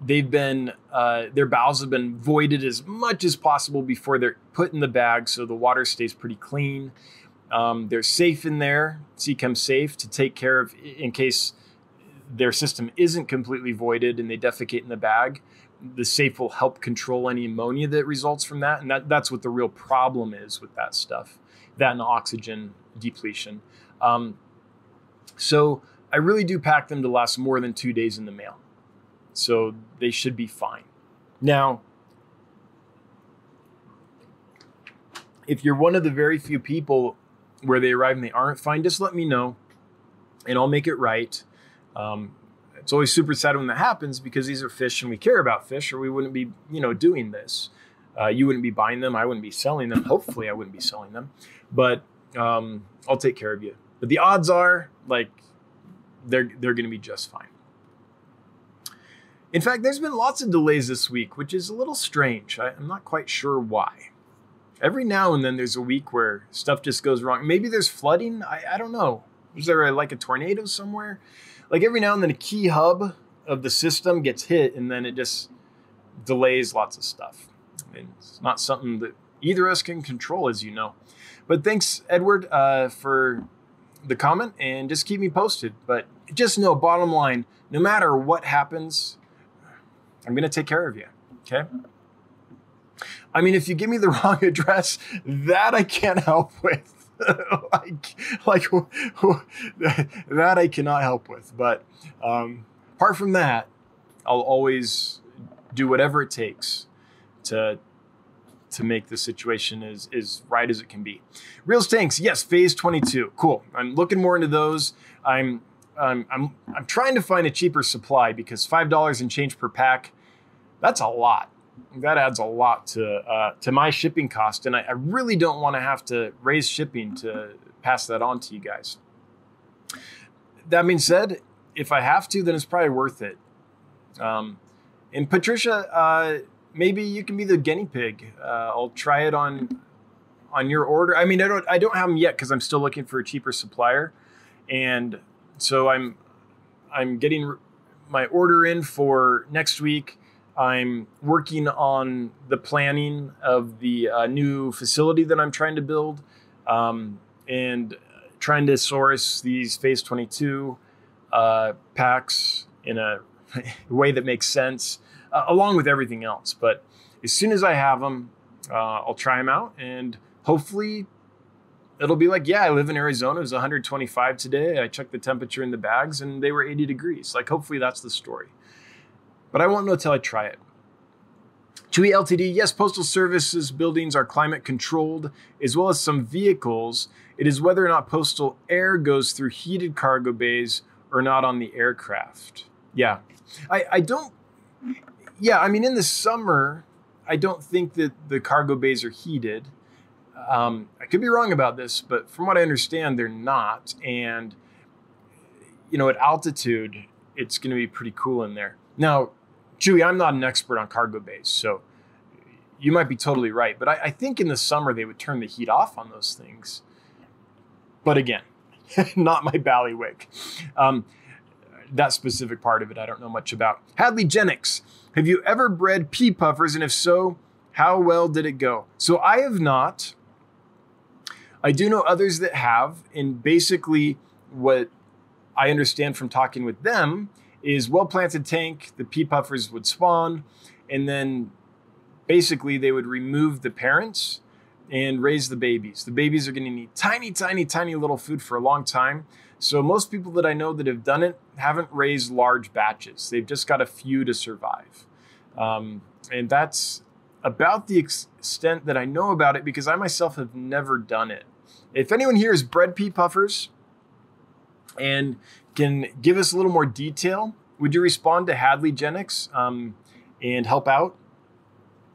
They've been uh, their bowels have been voided as much as possible before they're put in the bag, so the water stays pretty clean. Um, they're safe in there. Seachem safe to take care of in case their system isn't completely voided and they defecate in the bag. The safe will help control any ammonia that results from that, and that, that's what the real problem is with that stuff. That and oxygen depletion. Um, so I really do pack them to last more than two days in the mail. So they should be fine. Now, if you're one of the very few people where they arrive and they aren't fine, just let me know and I'll make it right. Um, it's always super sad when that happens because these are fish and we care about fish or we wouldn't be, you know, doing this. Uh, you wouldn't be buying them. I wouldn't be selling them. Hopefully I wouldn't be selling them, but um, I'll take care of you. But the odds are like they're, they're going to be just fine. In fact, there's been lots of delays this week, which is a little strange. I, I'm not quite sure why every now and then there's a week where stuff just goes wrong. Maybe there's flooding. I, I don't know. Is there a, like a tornado somewhere? Like every now and then a key hub of the system gets hit and then it just delays lots of stuff. Mean, it's not something that either of us can control, as you know. But thanks, Edward, uh, for the comment and just keep me posted. But just know, bottom line, no matter what happens, I'm going to take care of you. Okay. I mean, if you give me the wrong address, that I can't help with. like, like that I cannot help with. But um, apart from that, I'll always do whatever it takes to to make the situation as, as right as it can be. Real stinks, yes, phase 22. Cool. I'm looking more into those. I'm I'm I'm I'm trying to find a cheaper supply because five dollars and change per pack, that's a lot that adds a lot to uh, to my shipping cost, and I, I really don't want to have to raise shipping to pass that on to you guys. That being said, if I have to, then it's probably worth it. Um, and Patricia, uh, maybe you can be the guinea pig. Uh, I'll try it on on your order. I mean, I don't I don't have them yet because I'm still looking for a cheaper supplier, and so I'm I'm getting my order in for next week I'm working on the planning of the uh, new facility that I'm trying to build um, and trying to source these Phase 22 uh, packs in a way that makes sense, uh, along with everything else. But as soon as I have them, uh, I'll try them out and hopefully it'll be like, yeah, I live in Arizona. It was 125 today. I checked the temperature in the bags and they were 80 degrees. Like, hopefully that's the story but I won't know till I try it. Chewy LTD, yes, Postal Services buildings are climate controlled, as well as some vehicles. It is whether or not postal air goes through heated cargo bays or not on the aircraft. Yeah. I, I don't, yeah, I mean, in the summer, I don't think that the cargo bays are heated. Um, I could be wrong about this, but from what I understand, they're not. And, you know, at altitude, it's going to be pretty cool in there. Now, Chewy, I'm not an expert on cargo bays, so you might be totally right. But I, I think in the summer they would turn the heat off on those things. But again, not my ballywick. Um, that specific part of it, I don't know much about. Hadley Jennings, have you ever bred pea puffers? And if so, how well did it go? So I have not. I do know others that have. And basically, what I understand from talking with them is well planted tank, the pea puffers would spawn, and then basically they would remove the parents and raise the babies. The babies are going to need tiny, tiny, tiny little food for a long time. So most people that I know that have done it haven't raised large batches. They've just got a few to survive. Um, and that's about the extent that I know about it because I myself have never done it. If anyone here has bred pea puffers and can give us a little more detail, would you respond to Hadley Genix um, and help out?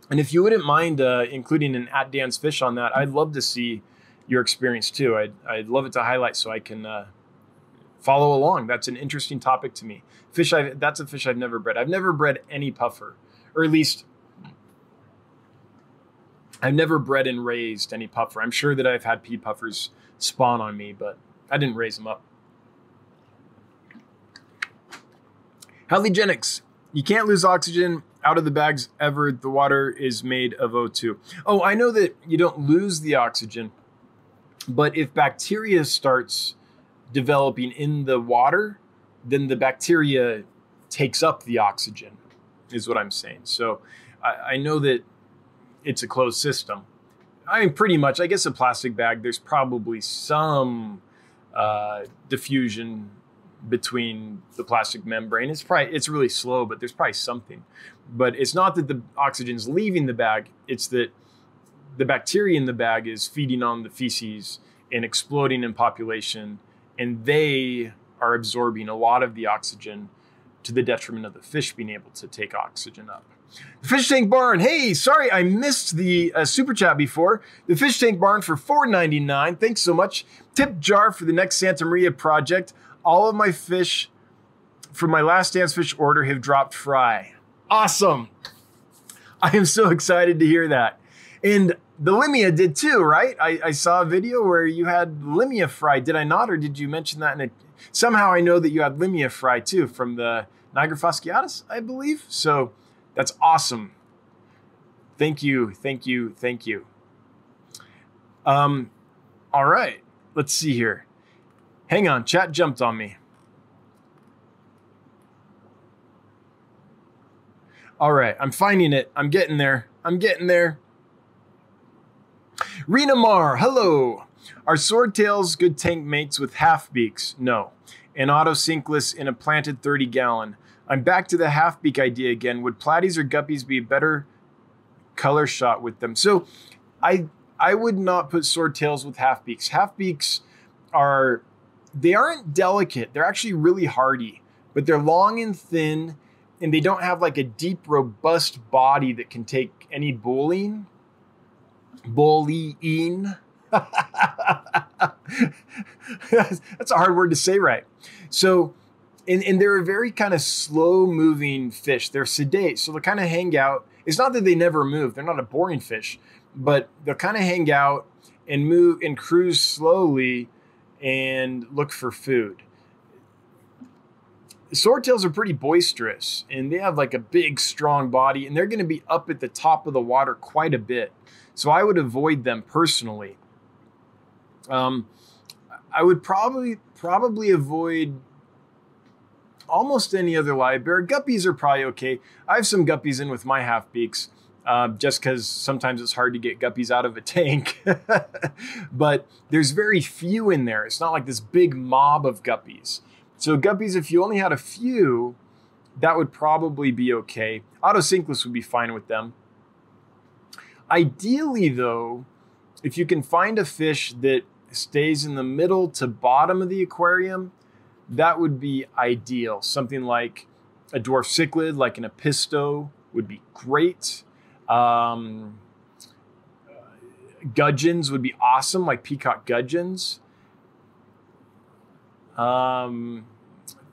And if you wouldn't mind uh, including an at Dan's Fish on that, I'd love to see your experience too. I'd, I'd love it to highlight so I can uh, follow along. That's an interesting topic to me. Fish, i that's a fish I've never bred. I've never bred any puffer, or at least I've never bred and raised any puffer. I'm sure that I've had pea puffers spawn on me, but I didn't raise them up. Halogenics. You can't lose oxygen out of the bags ever. The water is made of O2. Oh, I know that you don't lose the oxygen, but if bacteria starts developing in the water, then the bacteria takes up the oxygen, is what I'm saying. So I, I know that it's a closed system. I mean, pretty much. I guess a plastic bag, there's probably some uh, diffusion between the plastic membrane. It's probably it's really slow, but there's probably something. But it's not that the oxygen's leaving the bag, it's that the bacteria in the bag is feeding on the feces and exploding in population, and they are absorbing a lot of the oxygen to the detriment of the fish being able to take oxygen up. The Fish Tank Barn. Hey, sorry I missed the uh, super chat before. The Fish Tank Barn for $4.99. Thanks so much. Tip jar for the next Santa Maria project. All of my fish from my last Dan's Fish order have dropped fry. Awesome. I am so excited to hear that. And the Limia did too, right? I, I, saw a video where you had Limia fry. Did I not, or did you mention that in a? Somehow I know that you had Limia fry too from the nigrofasciatus, I believe. So that's awesome. Thank you, thank you, thank you. Um, all right, let's see here. Hang on, chat jumped on me. All right, I'm finding it. I'm getting there. I'm getting there. Rena Mar, hello. Are swordtails good tank mates with half beaks? No. An otocinclus in a planted 30 gallon. I'm back to the half beak idea again. Would platies or guppies be a better color shot with them? So I I would not put swordtails with half beaks. Half beaks are they aren't delicate. They're actually really hardy, but they're long and thin, and they don't have like a deep, robust body that can take any bullying. Bullying. That's a hard word to say right. So, and, and they're a very kind of slow moving fish. They're sedate, so they'll kind of hang out. It's not that they never move, they're not a boring fish, but they'll kind of hang out and move and cruise slowly and look for food. Swordtails are pretty boisterous and they have like a big, strong body, and they're going to be up at the top of the water quite a bit. So I would avoid them personally. Um, I would probably probably avoid almost any other live bear. Guppies are probably okay. I have some guppies in with my half beaks uh, just because sometimes it's hard to get guppies out of a tank. but there's very few in there. It's not like this big mob of guppies. So guppies, if you only had a few, that would probably be okay. Otocinclus would be fine with them. Ideally, though, if you can find a fish that stays in the middle to bottom of the aquarium, that would be ideal. Something like a dwarf cichlid, like an Apisto, would be great. Um, gudgeons would be awesome, like peacock gudgeons. Um,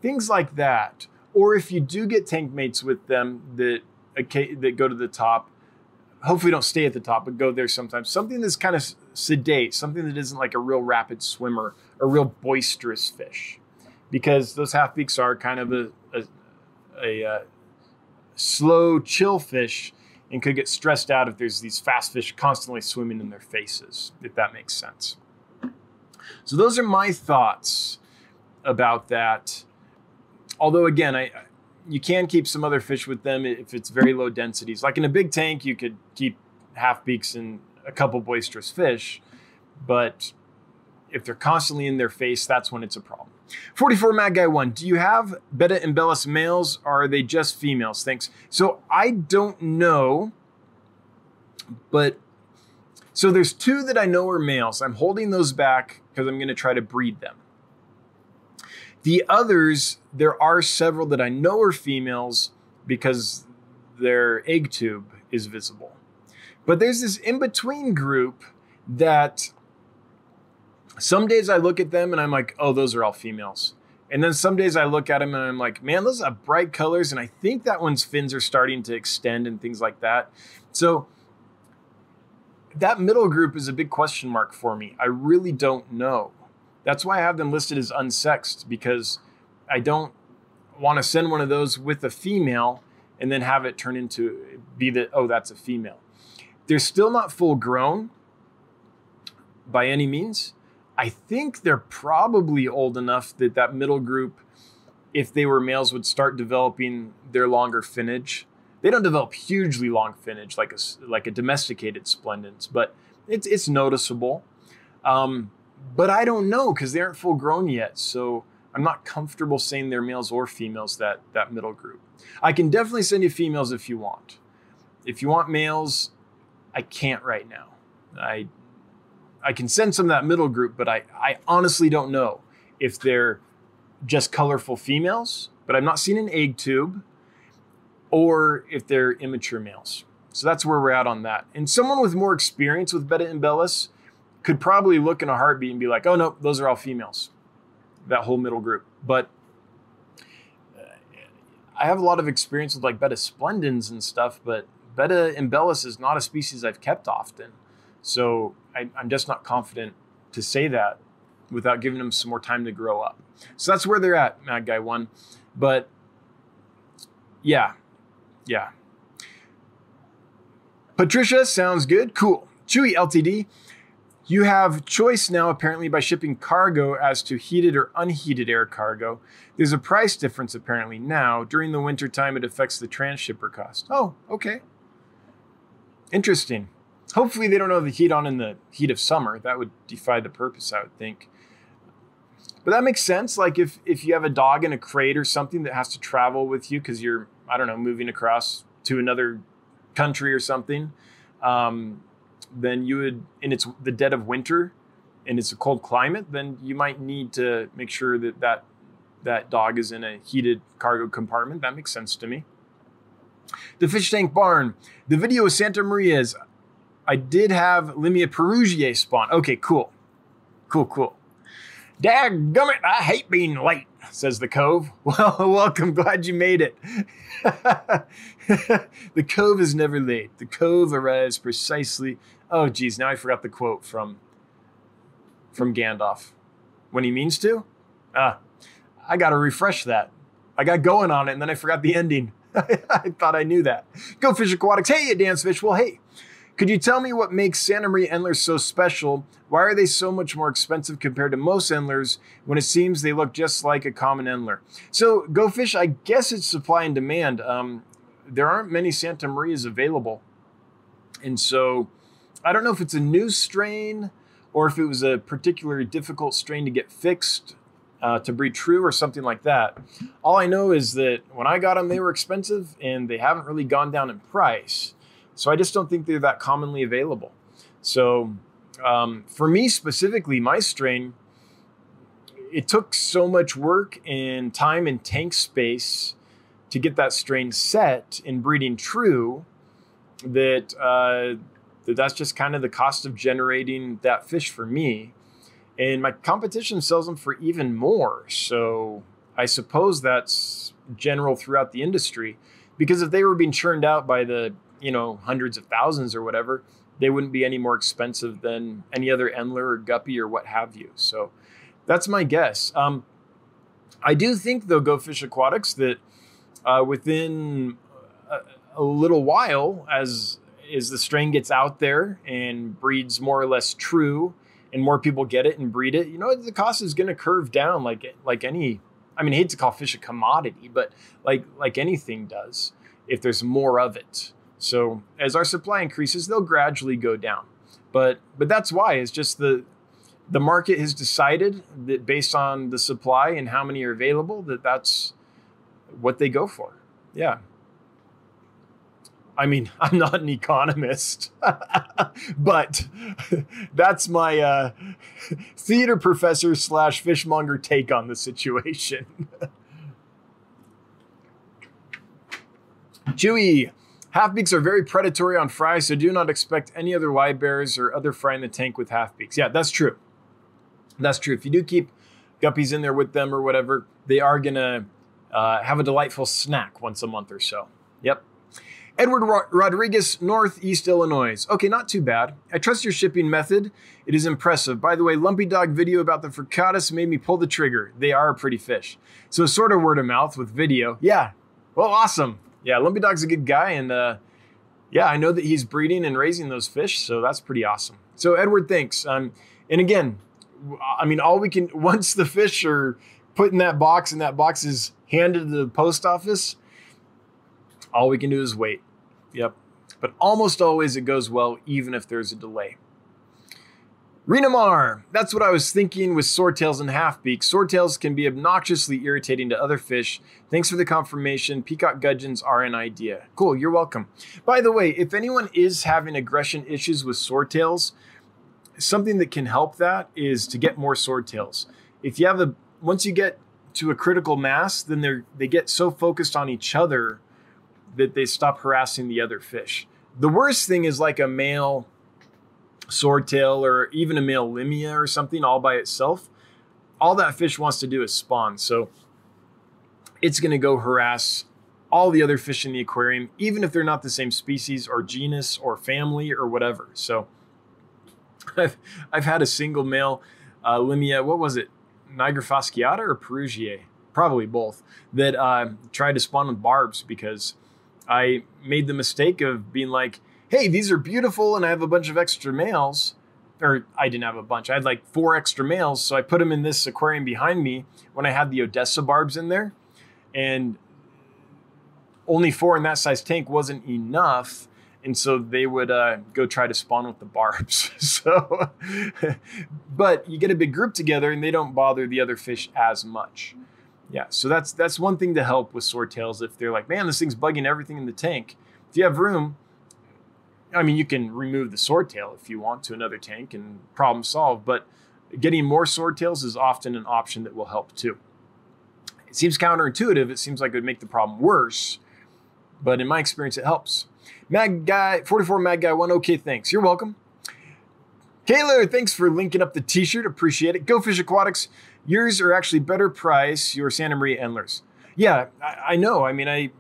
things like that. Or if you do get tank mates with them that that go to the top, hopefully don't stay at the top, but go there sometimes. Something that's kind of sedate, something that isn't like a real rapid swimmer, a real boisterous fish, because those half beaks are kind of a, a, a, a uh, slow, chill fish and could get stressed out if there's these fast fish constantly swimming in their faces, if that makes sense. So those are my thoughts about that. Although again, I you can keep some other fish with them if it's very low densities. Like in a big tank, you could keep half beaks and a couple boisterous fish, but if they're constantly in their face, that's when it's a problem. 44 Mad Guy 1. Do you have Betta imbellis males or are they just females? Thanks. So I don't know, but so there's two that I know are males. I'm holding those back because I'm going to try to breed them. The others, there are several that I know are females because their egg tube is visible. But there's this in between group that some days I look at them and I'm like, oh, those are all females. And then some days I look at them and I'm like, man, those are bright colors. And I think that one's fins are starting to extend and things like that. So that middle group is a big question mark for me. I really don't know. That's why I have them listed as unsexed because I don't want to send one of those with a female and then have it turn into be that, oh, that's a female. They're still not full grown by any means I think they're probably old enough that that middle group, if they were males, would start developing their longer finnage. They don't develop hugely long finnage like a like a domesticated splendens, but it's it's noticeable. Um, but I don't know because they aren't full grown yet, so I'm not comfortable saying they're males or females. That that middle group. I can definitely send you females if you want. If you want males, I can't right now. I I can send some of that middle group, but I, I honestly don't know if they're just colorful females, but I've not seen an egg tube, or if they're immature males. So that's where we're at on that. And someone with more experience with Betta imbellis could probably look in a heartbeat and be like, oh no, those are all females, that whole middle group. But uh, I have a lot of experience with like Betta splendens and stuff, but Betta imbellis is not a species I've kept often. So I, I'm just not confident to say that without giving them some more time to grow up. So that's where they're at, Mad Guy One. But yeah, yeah. Patricia sounds good. Cool. Chewy LTD. You have choice now, apparently, by shipping cargo as to heated or unheated air cargo. There's a price difference, apparently, now. During the winter time, it affects the transshipper cost. Oh, okay. Interesting. Hopefully, they don't have the heat on in the heat of summer. That would defy the purpose, I would think. But that makes sense. Like if if you have a dog in a crate or something that has to travel with you because you're I don't know moving across to another country or something, um, then you would and it's the dead of winter and it's a cold climate, then you might need to make sure that that that dog is in a heated cargo compartment. That makes sense to me. The fish tank barn. The video of Santa Maria's I did have Limia perugiae spawn. Okay, cool. Cool, cool. Dadgummit, I hate being late, says the Cove. Well, welcome. Glad you made it. the Cove is never late. The Cove arrives precisely. Oh, geez, now I forgot the quote from from Gandalf. When he means to? Ah, I got to refresh that. I got going on it, and then I forgot the ending. I thought I knew that. Go Fish Aquatics. Hey, you Dan's Fish. Well, hey, could you tell me what makes Santa Maria Endlers so special? Why are they so much more expensive compared to most Endlers when it seems they look just like a common Endler? So, Go Fish, I guess it's supply and demand. Um, there aren't many Santa Marias available. And so, I don't know if it's a new strain or if it was a particularly difficult strain to get fixed uh, to breed true or something like that. All I know is that when I got them, they were expensive and they haven't really gone down in price. So I just don't think they're that commonly available. So um, for me specifically, my strain, it took so much work and time and tank space to get that strain set in breeding true that, uh, that that's just kind of the cost of generating that fish for me. And my competition sells them for even more. So I suppose that's general throughout the industry because if they were being churned out by the, you know, hundreds of thousands or whatever, they wouldn't be any more expensive than any other Endler or Guppy or what have you. So that's my guess. Um, I do think, though, Go Fish Aquatics, that uh, within a, a, little while, as as the strain gets out there and breeds more or less true, and more people get it and breed it, you know, the cost is going to curve down like like any. I mean, I hate to call fish a commodity, but like like anything does, if there's more of it. So as our supply increases, they'll gradually go down. But but that's why it's just the the market has decided that based on the supply and how many are available that that's what they go for. Yeah. I mean, I'm not an economist, but that's my uh, theater professor slash fishmonger take on the situation. Chewy, Half beaks are very predatory on fry, so do not expect any other live bears or other fry in the tank with half beaks. Yeah, that's true. That's true. If you do keep guppies in there with them or whatever, they are gonna uh, have a delightful snack once a month or so. Yep. Edward Ro- Rodriguez, Northeast Illinois. Okay, not too bad. I trust your shipping method. It is impressive. By the way, Lumpy Dog video about the Furcatus made me pull the trigger. They are a pretty fish. So sort of word of mouth with video. Yeah. Well, awesome yeah, Lumpy Dog's a good guy, and uh, yeah, I know that he's breeding and raising those fish, so that's pretty awesome. So Edward, thanks. Um, and again, I mean, all we can once the fish are put in that box and that box is handed to the post office, all we can do is wait. Yep. But almost always it goes well, even if there's a delay. Renamar, that's what I was thinking with swordtails and halfbeaks. Swordtails can be obnoxiously irritating to other fish. Thanks for the confirmation. Peacock gudgeons are an idea. Cool, you're welcome. By the way, if anyone is having aggression issues with swordtails, something that can help that is to get more swordtails. If you have a once you get to a critical mass, then they they get so focused on each other that they stop harassing the other fish. The worst thing is like a male swordtail or even a male limia or something all by itself, all that fish wants to do is spawn. So it's going to go harass all the other fish in the aquarium, even if they're not the same species or genus or family or whatever. So I've, I've had a single male uh, limia, what was it? nigrofasciata or perugiae? Probably both, that uh, tried to spawn with barbs because I made the mistake of being like, hey, these are beautiful, and I have a bunch of extra males. Or I didn't have a bunch. I had like four extra males, so I put them in this aquarium behind me when I had the Odessa barbs in there, and only four in that size tank wasn't enough, and so they would uh, go try to spawn with the barbs. so, but you get a big group together, and they don't bother the other fish as much. Yeah, so that's that's one thing to help with swordtails if they're like, man, this thing's bugging everything in the tank. If you have room, I mean, you can remove the swordtail if you want to another tank and problem solved, but getting more swordtails is often an option that will help too. It seems counterintuitive. It seems like it would make the problem worse, but in my experience, it helps. Mag Guy, 44 Mag Guy 1, okay, thanks. You're welcome. Kayla, thanks for linking up the t shirt. Appreciate it. Go Fish Aquatics. Yours are actually better price, your Santa Maria Endlers. Yeah, I, I know. I mean, I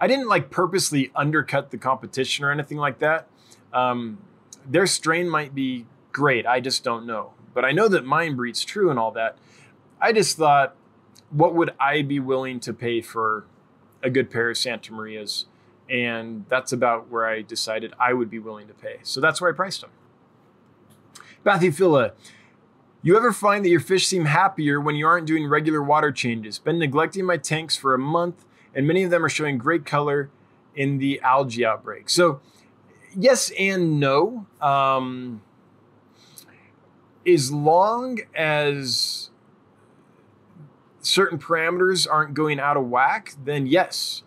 I didn't like purposely undercut the competition or anything like that. Um, their strain might be great. I just don't know. But I know that mine breeds true and all that. I just thought, what would I be willing to pay for a good pair of Santa Marias? And that's about where I decided I would be willing to pay. So that's where I priced them. Bathyphila, you ever find that your fish seem happier when you aren't doing regular water changes? Been neglecting my tanks for a month and many of them are showing great color in the algae outbreak. So, yes and no. Um, as long as certain parameters aren't going out of whack, then yes.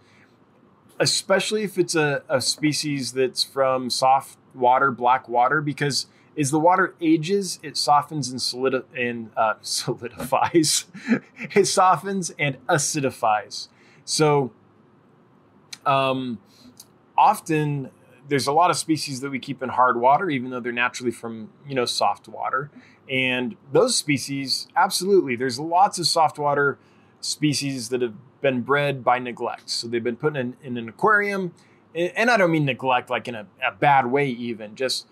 especially if it's a, a species that's from soft water, black water, because as the water ages, it softens and, solidi- and uh, solidifies. it softens and acidifies. So, um, often there's a lot of species that we keep in hard water, even though they're naturally from you know soft water. And those species, absolutely, there's lots of soft water species that have been bred by neglect. So they've been put in, in an aquarium, and I don't mean neglect like in a, a bad way, even just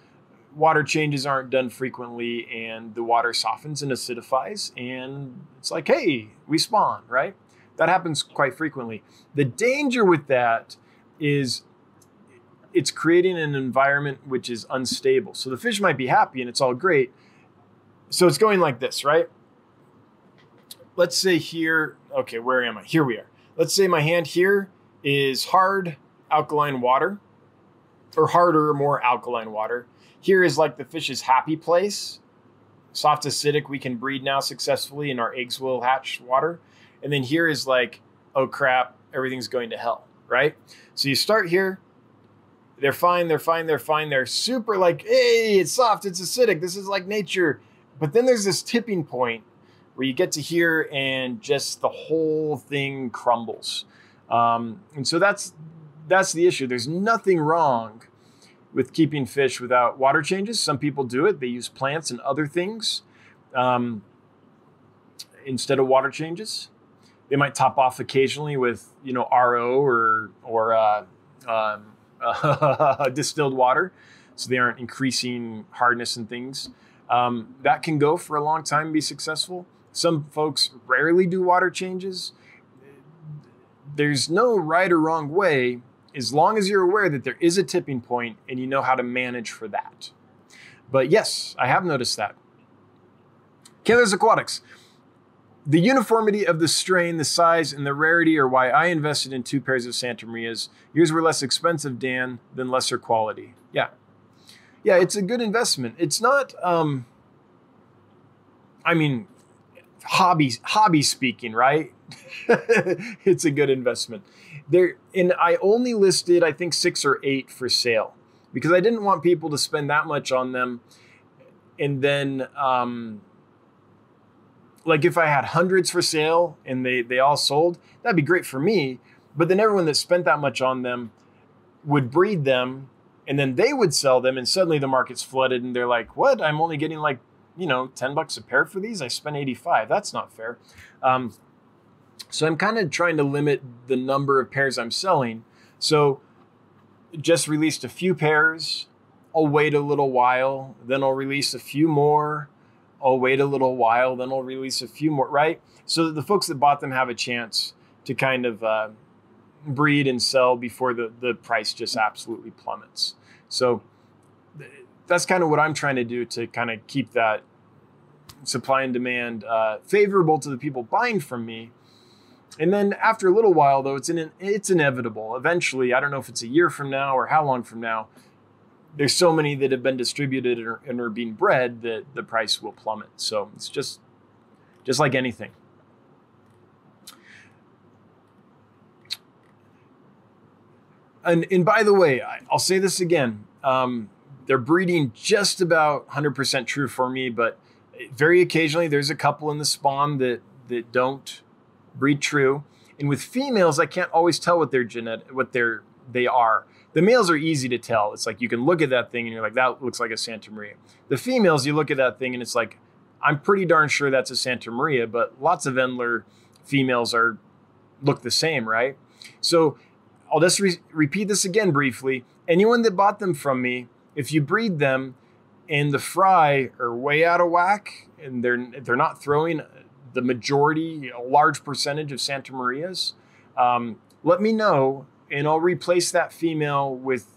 water changes aren't done frequently, and the water softens and acidifies, and it's like, hey, we spawn, right? That happens quite frequently. The danger with that is it's creating an environment which is unstable. So the fish might be happy and it's all great. So it's going like this, right? Let's say here, okay, where am I? Here we are. Let's say my hand here is hard alkaline water or harder, more alkaline water. Here is like the fish's happy place. Soft acidic, we can breed now successfully and our eggs will hatch water. And then here is like, oh crap, everything's going to hell, right? So you start here, they're fine, they're fine, they're fine. They're super like, hey, it's soft, it's acidic, this is like nature. But then there's this tipping point where you get to here and just the whole thing crumbles. Um, and so that's that's the issue. There's nothing wrong with keeping fish without water changes. Some people do it; they use plants and other things um, instead of water changes. They might top off occasionally with you know RO or or uh, um, distilled water, so they aren't increasing hardness and things. Um, that can go for a long time and be successful. Some folks rarely do water changes. There's no right or wrong way as long as you're aware that there is a tipping point and you know how to manage for that. But yes, I have noticed that. Killers Aquatics. The uniformity of the strain, the size, and the rarity are why I invested in two pairs of Santa Marias. Yours were less expensive, Dan, than lesser quality. Yeah. Yeah, it's a good investment. It's not um I mean hobby hobby speaking, right? it's a good investment. There and I only listed I think 6 or 8 for sale because I didn't want people to spend that much on them and then um like if I had hundreds for sale and they they all sold, that'd be great for me. But then everyone that spent that much on them would breed them and then they would sell them and suddenly the market's flooded and they're like, "What? I'm only getting like, you know, 10 bucks a pair for these. I spent 85. That's not fair." Um, so I'm kind of trying to limit the number of pairs I'm selling. So just released a few pairs. I'll wait a little while, then I'll release a few more I'll wait a little while, then I'll release a few more, right? So that the folks that bought them have a chance to kind of uh, breed and sell before the, the price just absolutely plummets. So that's kind of what I'm trying to do to kind of keep that supply and demand uh, favorable to the people buying from me. And then after a little while, though, it's in, it's inevitable. Eventually, I don't know if it's a year from now or how long from now, there's so many that have been distributed and are, being bred that the price will plummet. So it's just just like anything. And, and by the way, I'll say this again. Um, they're breeding just about 100% true for me, but very occasionally there's a couple in the spawn that that don't breed true. And with females, I can't always tell what their genetic what they're they are. The males are easy to tell. It's like you can look at that thing and you're like, that looks like a Santa Maria. The females, you look at that thing and it's like, I'm pretty darn sure that's a Santa Maria, but lots of Endler females are look the same, right? So I'll just re- repeat this again briefly. Anyone that bought them from me, if you breed them and the fry are way out of whack and they're they're not throwing the majority, a large percentage of Santa Marias, um, let me know and I'll replace that female with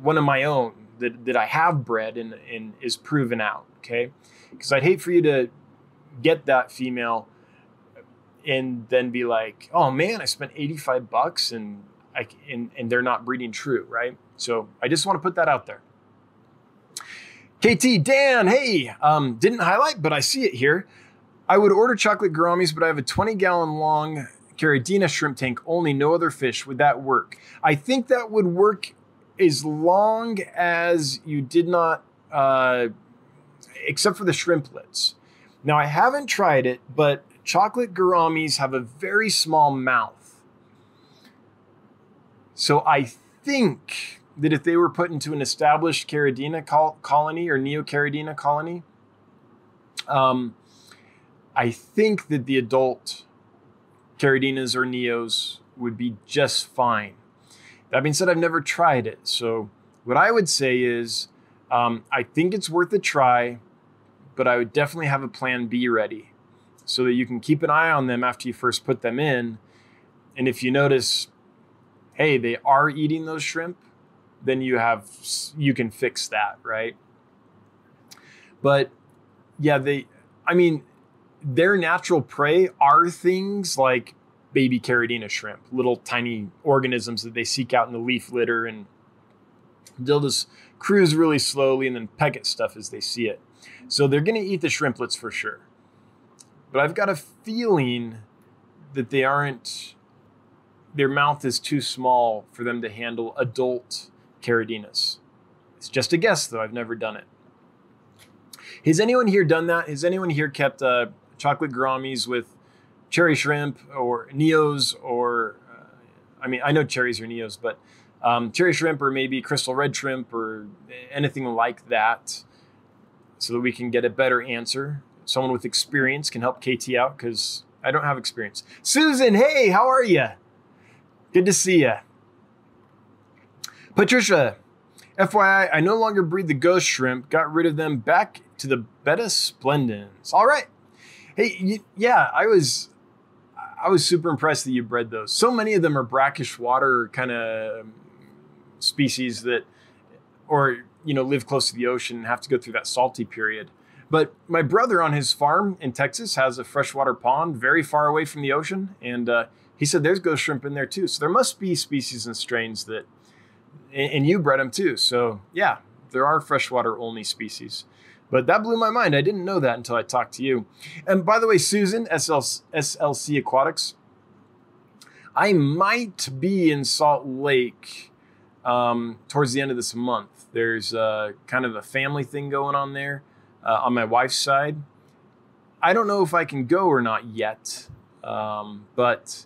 one of my own that, that I have bred and, and is proven out. Okay. Because I'd hate for you to get that female and then be like, oh man, I spent 85 bucks and I, and, and they're not breeding true. Right. So I just want to put that out there. KT, Dan, hey, um, didn't highlight, but I see it here. I would order chocolate gouramis, but I have a 20 gallon long Caridina shrimp tank only, no other fish. Would that work? I think that would work as long as you did not, uh, except for the shrimplets. Now, I haven't tried it, but chocolate gouramis have a very small mouth. So I think that if they were put into an established Caridina col- colony or Neocaridina colony, um, I think that the adult Caridinas or Neos would be just fine. That being said, I've never tried it. So, what I would say is um, I think it's worth a try, but I would definitely have a plan B ready so that you can keep an eye on them after you first put them in. And if you notice, hey, they are eating those shrimp, then you have you can fix that, right? But yeah, they I mean, their natural prey are things like baby caridina shrimp, little tiny organisms that they seek out in the leaf litter and they'll just cruise really slowly and then peck at stuff as they see it. So they're going to eat the shrimplets for sure. But I've got a feeling that they aren't their mouth is too small for them to handle adult Caridinas. It's just a guess, though. I've never done it. Has anyone here done that? Has anyone here kept uh, chocolate gouramis with cherry shrimp or neos or, uh, I mean, I know cherries are neos, but um, cherry shrimp or maybe crystal red shrimp or anything like that so that we can get a better answer. Someone with experience can help KT out because I don't have experience. Susan, hey, how are you? Good to see you. Patricia, FYI, I no longer breed the ghost shrimp. Got rid of them back to the Betta splendens. All right. Hey, yeah, I was I was super impressed that you bred those. So many of them are brackish water kind of species that, or you know, live close to the ocean and have to go through that salty period. But my brother on his farm in Texas has a freshwater pond very far away from the ocean, and uh, he said there's ghost shrimp in there too. So there must be species and strains that and you bred them too. So yeah, there are freshwater only species. But that blew my mind. I didn't know that until I talked to you. And by the way, Susan, SLC Aquatics, I might be in Salt Lake um, towards the end of this month. There's uh, kind of a family thing going on there uh, on my wife's side. I don't know if I can go or not yet, um, but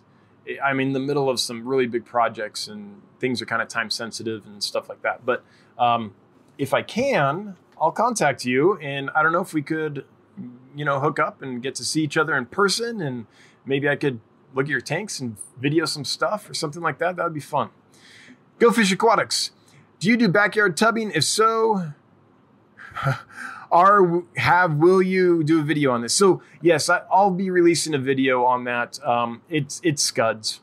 I'm in the middle of some really big projects and things are kind of time sensitive and stuff like that. But um, if I can, I'll contact you, and I don't know if we could, you know, hook up and get to see each other in person, and maybe I could look at your tanks and video some stuff or something like that. That would be fun. Go Fish Aquatics. Do you do backyard tubbing? If so, are have will you do a video on this? So yes, I, will be releasing a video on that. Um, it's it's scuds.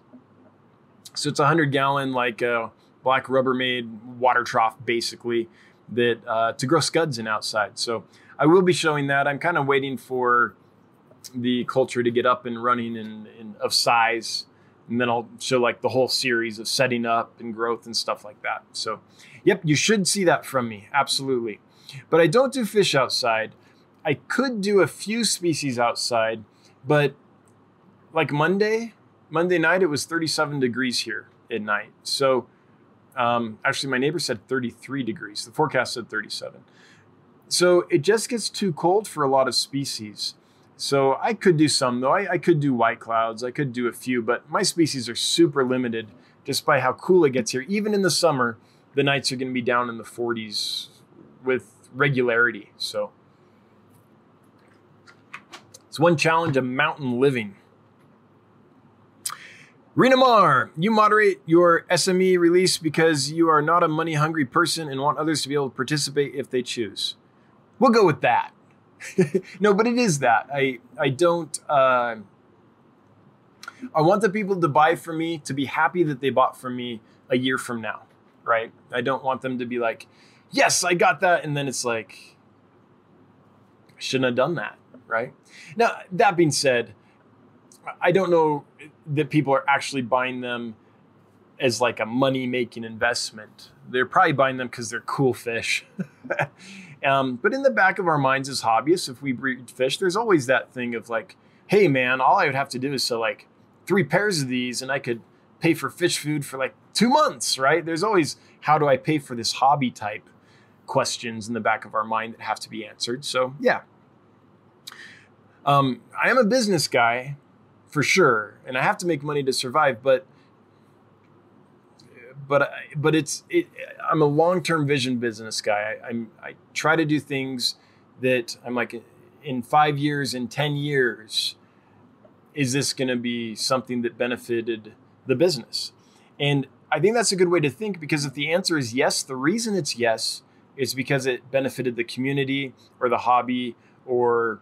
So it's a hundred gallon like uh, black Rubbermaid water trough basically that uh, to grow scuds in outside. So I will be showing that. I'm kind of waiting for the culture to get up and running and, and of size and then I'll show like the whole series of setting up and growth and stuff like that. So, yep, you should see that from me. Absolutely. But I don't do fish outside. I could do a few species outside, but like Monday, Monday night, it was 37 degrees here at night. So um, actually, my neighbor said 33 degrees. The forecast said 37. So it just gets too cold for a lot of species. So I could do some though. I, I, could do white clouds. I could do a few, but my species are super limited just by how cool it gets here. Even in the summer, the nights are going to be down in the 40s with regularity. So it's one challenge of mountain living. Rena Mar, you moderate your SME release because you are not a money hungry person and want others to be able to participate if they choose. We'll go with that. no, but it is that. I I don't. Uh, I want the people to buy from me to be happy that they bought from me a year from now, right? I don't want them to be like, "Yes, I got that," and then it's like, shouldn't have done that, right? Now that being said, I don't know that people are actually buying them as like a money making investment. They're probably buying them because they're cool fish. um, but in the back of our minds as hobbyists, if we breed fish, there's always that thing of like, hey man, all I would have to do is sell like three pairs of these and I could pay for fish food for like two months, right? There's always how do I pay for this hobby type questions in the back of our mind that have to be answered. So, yeah. Um, I am a business guy for sure, and I have to make money to survive, but but but it's it, I'm a long term vision business guy. I, I'm I try to do things that I'm like in five years, in ten years, is this going to be something that benefited the business? And I think that's a good way to think because if the answer is yes, the reason it's yes is because it benefited the community or the hobby or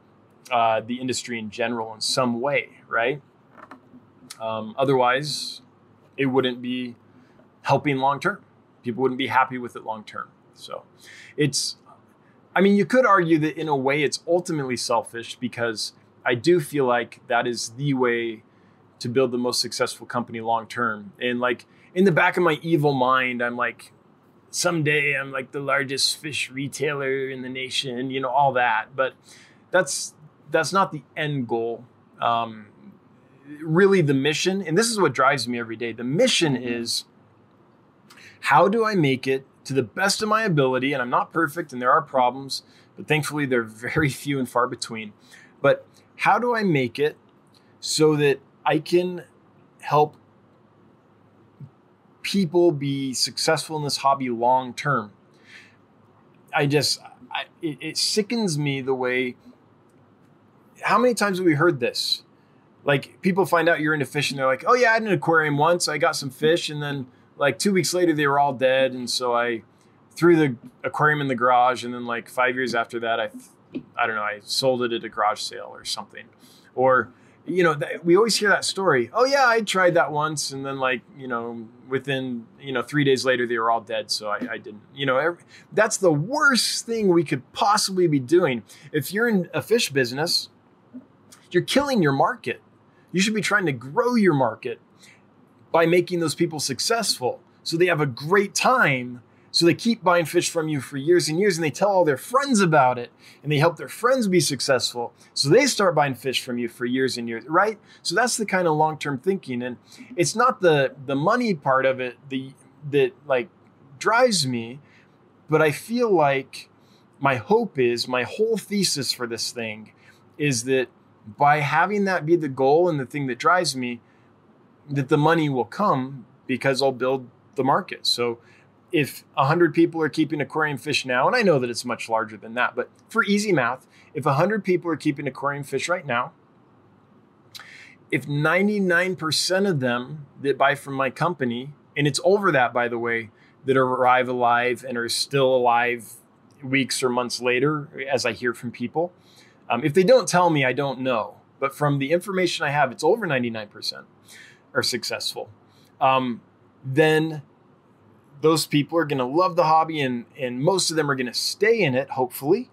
uh, the industry in general in some way, right? Um, otherwise, it wouldn't be helping long term. People wouldn't be happy with it long term. So it's, I mean, you could argue that in a way it's ultimately selfish because I do feel like that is the way to build the most successful company long term. And like in the back of my evil mind, I'm like, someday I'm like the largest fish retailer in the nation, you know, all that. But that's that's not the end goal. Um, really, the mission, and this is what drives me every day. The mission is how do I make it to the best of my ability? And I'm not perfect and there are problems, but thankfully they're very few and far between. But how do I make it so that I can help people be successful in this hobby long term? I just, I, it, it sickens me the way. How many times have we heard this? Like people find out you're into fishing, they're like, "Oh yeah, I had an aquarium once. I got some fish, and then like two weeks later they were all dead. And so i threw the aquarium in the garage. And then like five years after that i i don't know i sold it at a garage sale or something. Or you know we always hear that story. Oh yeah i tried that once. And then like you know within you know three days later they were all dead. So i, I didn't you know every, that's the worst thing we could possibly be doing. If you're in a fish business you're killing your market you should be trying to grow your market by making those people successful. So they have a great time. So they keep buying fish from you for years and years and they tell all their friends about it and they help their friends be successful. So they start buying fish from you for years and years, right? So that's the kind of long-term thinking and it's not the the money part of it the that like drives me, but I feel like my hope is my whole thesis for this thing is that by having that be the goal and the thing that drives me, that the money will come because I'll build the market. So if 100 people are keeping aquarium fish now, and I know that it's much larger than that, but for easy math, if 100 people are keeping aquarium fish right now, if 99% of them that buy from my company, and it's over that, by the way, that arrive alive and are still alive weeks or months later, as I hear from people. Um, if they don't tell me, I don't know. But from the information I have, it's over 99% are successful, um, then those people are going to love the hobby and, and most of them are going to stay in it, hopefully,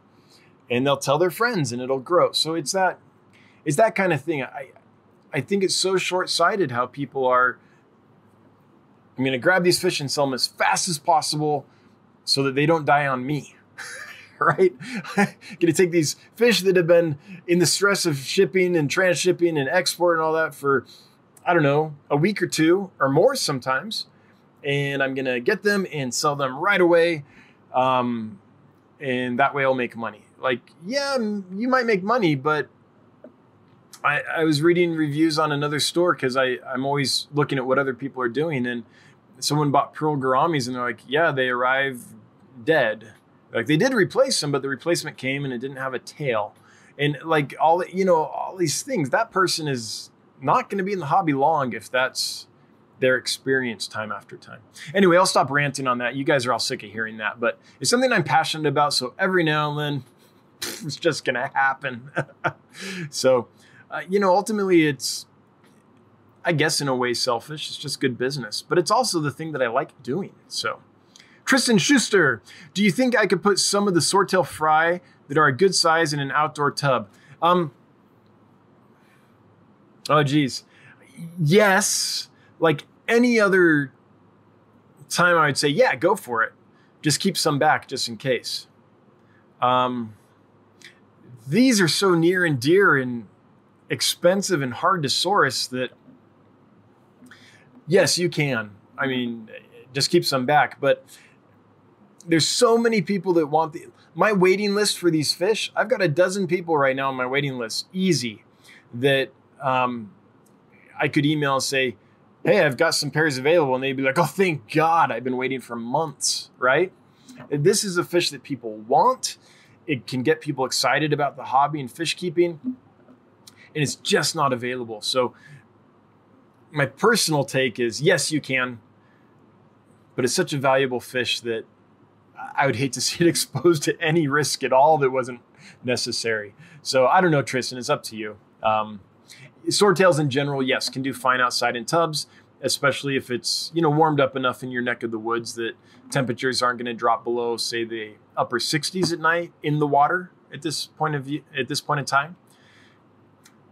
and they'll tell their friends and it'll grow. So it's that, it's that kind of thing. I, I think it's so short sighted how people are. I'm going to grab these fish and sell them as fast as possible so that they don't die on me. right? to take these fish that have been in the stress of shipping and transshipping and export and all that for I don't know, a week or two or more sometimes. And I'm to get them and sell them right away. Um, and that way I'll make money. Like, yeah, you might make money, but I, I was reading reviews on another store because I'm always looking at what other people are doing. And someone bought pearl gouramis and they're like, yeah, they arrive dead. Like they did replace them, but the replacement came and it didn't have a tail. And like all, you know, all these things, that person is not going to be in the hobby long if that's their experience time after time. Anyway, I'll stop ranting on that. You guys are all sick of hearing that, but it's something I'm passionate about. So every now and then, it's just going to happen. so, uh, you know, ultimately, it's, I guess, in a way, selfish. It's just good business, but it's also the thing that I like doing. So, Tristan Schuster, do you think I could put some of the swordtail fry that are a good size in an outdoor tub? Um, Oh, geez. Yes. Like any other time, I would say, yeah, go for it. Just keep some back just in case. Um, these are so near and dear and expensive and hard to source that yes, you can. I mean, just keep some back. But there's so many people that want the my waiting list for these fish. I've got a dozen people right now on my waiting list, easy, that um, I could email and say, "Hey, I've got some pairs available," and they'd be like, "Oh, thank God! I've been waiting for months." Right? This is a fish that people want. It can get people excited about the hobby and fish keeping, and it's just not available. So, my personal take is yes, you can, but it's such a valuable fish that I would hate to see it exposed to any risk at all that wasn't necessary. So, I don't know, Tristan, it's up to you. Um, swordtails in general, yes, can do fine outside in tubs, especially if it's you know warmed up enough in your neck of the woods that temperatures aren't going to drop below, say, the upper 60s at night in the water at this point of view, at this point in time.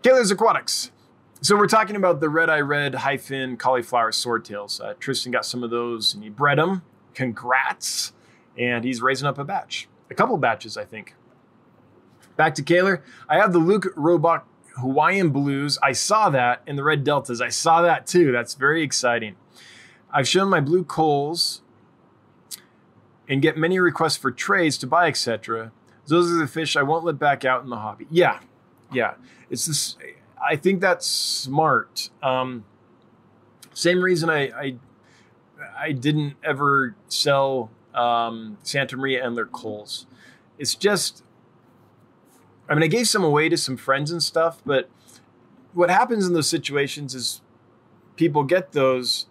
Kaler's Aquatics. So we're talking about the red eye red high fin cauliflower swordtails. Uh, Tristan got some of those and he bred them. Congrats! And he's raising up a batch, a couple batches, I think. Back to Kaler. I have the Luke Roebuck Hawaiian Blues. I saw that in the Red Deltas. I saw that too. That's very exciting. I've shown my blue coals and get many requests for trades to buy, etc. Those are the fish I won't let back out in the hobby. Yeah, yeah. It's this. I think that's smart. Um, same reason I, I I didn't ever sell um, Santa Maria and their coals. It's just, I mean, I gave some away to some friends and stuff, but what happens in those situations is people get those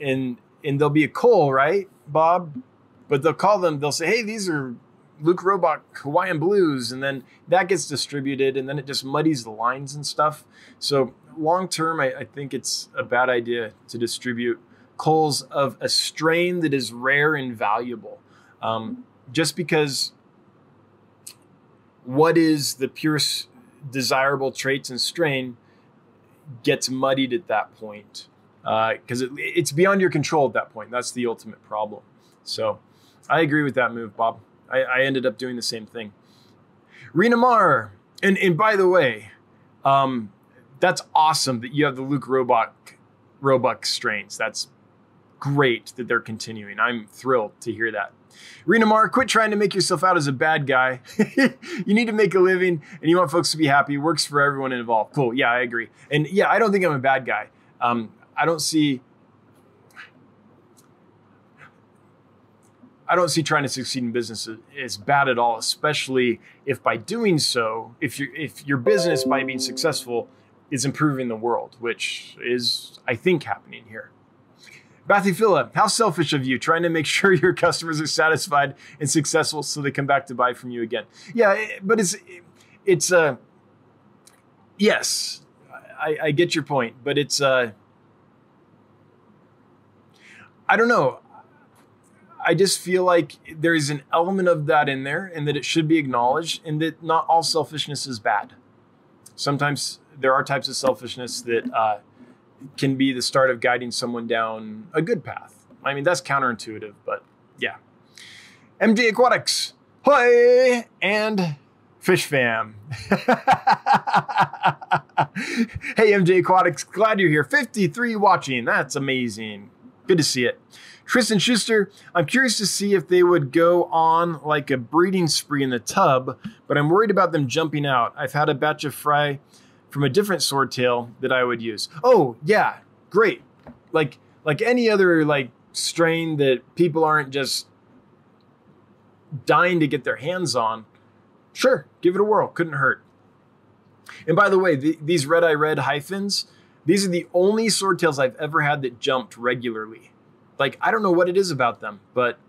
and and there'll be a coal, right, Bob? But they'll call them, they'll say, hey, these are Luke Roebuck Hawaiian Blues, and then that gets distributed, and then it just muddies the lines and stuff. So long term, I, I think it's a bad idea to distribute coals of a strain that is rare and valuable. Um, just because what is the pure desirable traits and strain gets muddied at that point because uh, it, it's beyond your control at that point. That's the ultimate problem. So I agree with that move, Bob. I, I ended up doing the same thing. Rena Mar, and, and by the way, um, that's awesome that you have the Luke Roebuck Roebuck strains. That's great that they're continuing. I'm thrilled to hear that. Rena Mar, quit trying to make yourself out as a bad guy. you need to make a living and you want folks to be happy. Works for everyone involved. Cool. Yeah, I agree. And yeah, I don't think I'm a bad guy. Um, I don't see. I don't see trying to succeed in business as bad at all, especially if by doing so, if your if your business by being successful is improving the world, which is I think happening here. Phila, how selfish of you trying to make sure your customers are satisfied and successful so they come back to buy from you again. Yeah, but it's it's uh yes, I, I get your point, but it's uh I don't know. I just feel like there's an element of that in there and that it should be acknowledged and that not all selfishness is bad. Sometimes there are types of selfishness that uh, can be the start of guiding someone down a good path. I mean, that's counterintuitive, but yeah. MJ Aquatics, hi, and Fish Fam. hey, MJ Aquatics, glad you're here. 53 watching, that's amazing. Good to see it. Tristan Schuster, I'm curious to see if they would go on like a breeding spree in the tub, but I'm worried about them jumping out. I've had a batch of fry from a different swordtail that I would use. Oh, yeah, great. Like like any other like strain that people aren't just dying to get their hands on. Sure, give it a whirl. Couldn't hurt. And by the way, the, these red eye red high fins, these are the only swordtails I've ever had that jumped regularly. Like I don't know what it is about them, but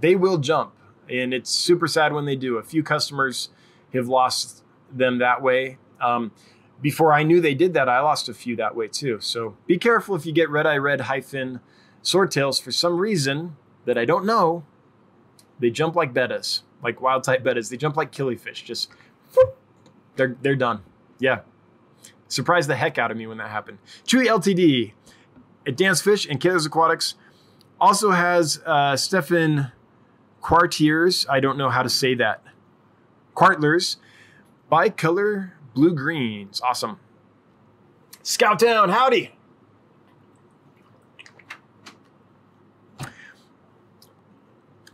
they will jump, and it's super sad when they do. A few customers have lost them that way. Um, before I knew they did that, I lost a few that way too. So be careful if you get red eye red high fin swordtails for some reason that I don't know. They jump like bettas, like wild type bettas. They jump like killifish. Just whoop, they're they're done. Yeah, surprised the heck out of me when that happened. Chewy Ltd. at dansfish and Kaler's Aquatics also has uh, Stefan Quartiers. I don't know how to say that. Quartlers Bicolor blue greens. Awesome. Scout Town, howdy.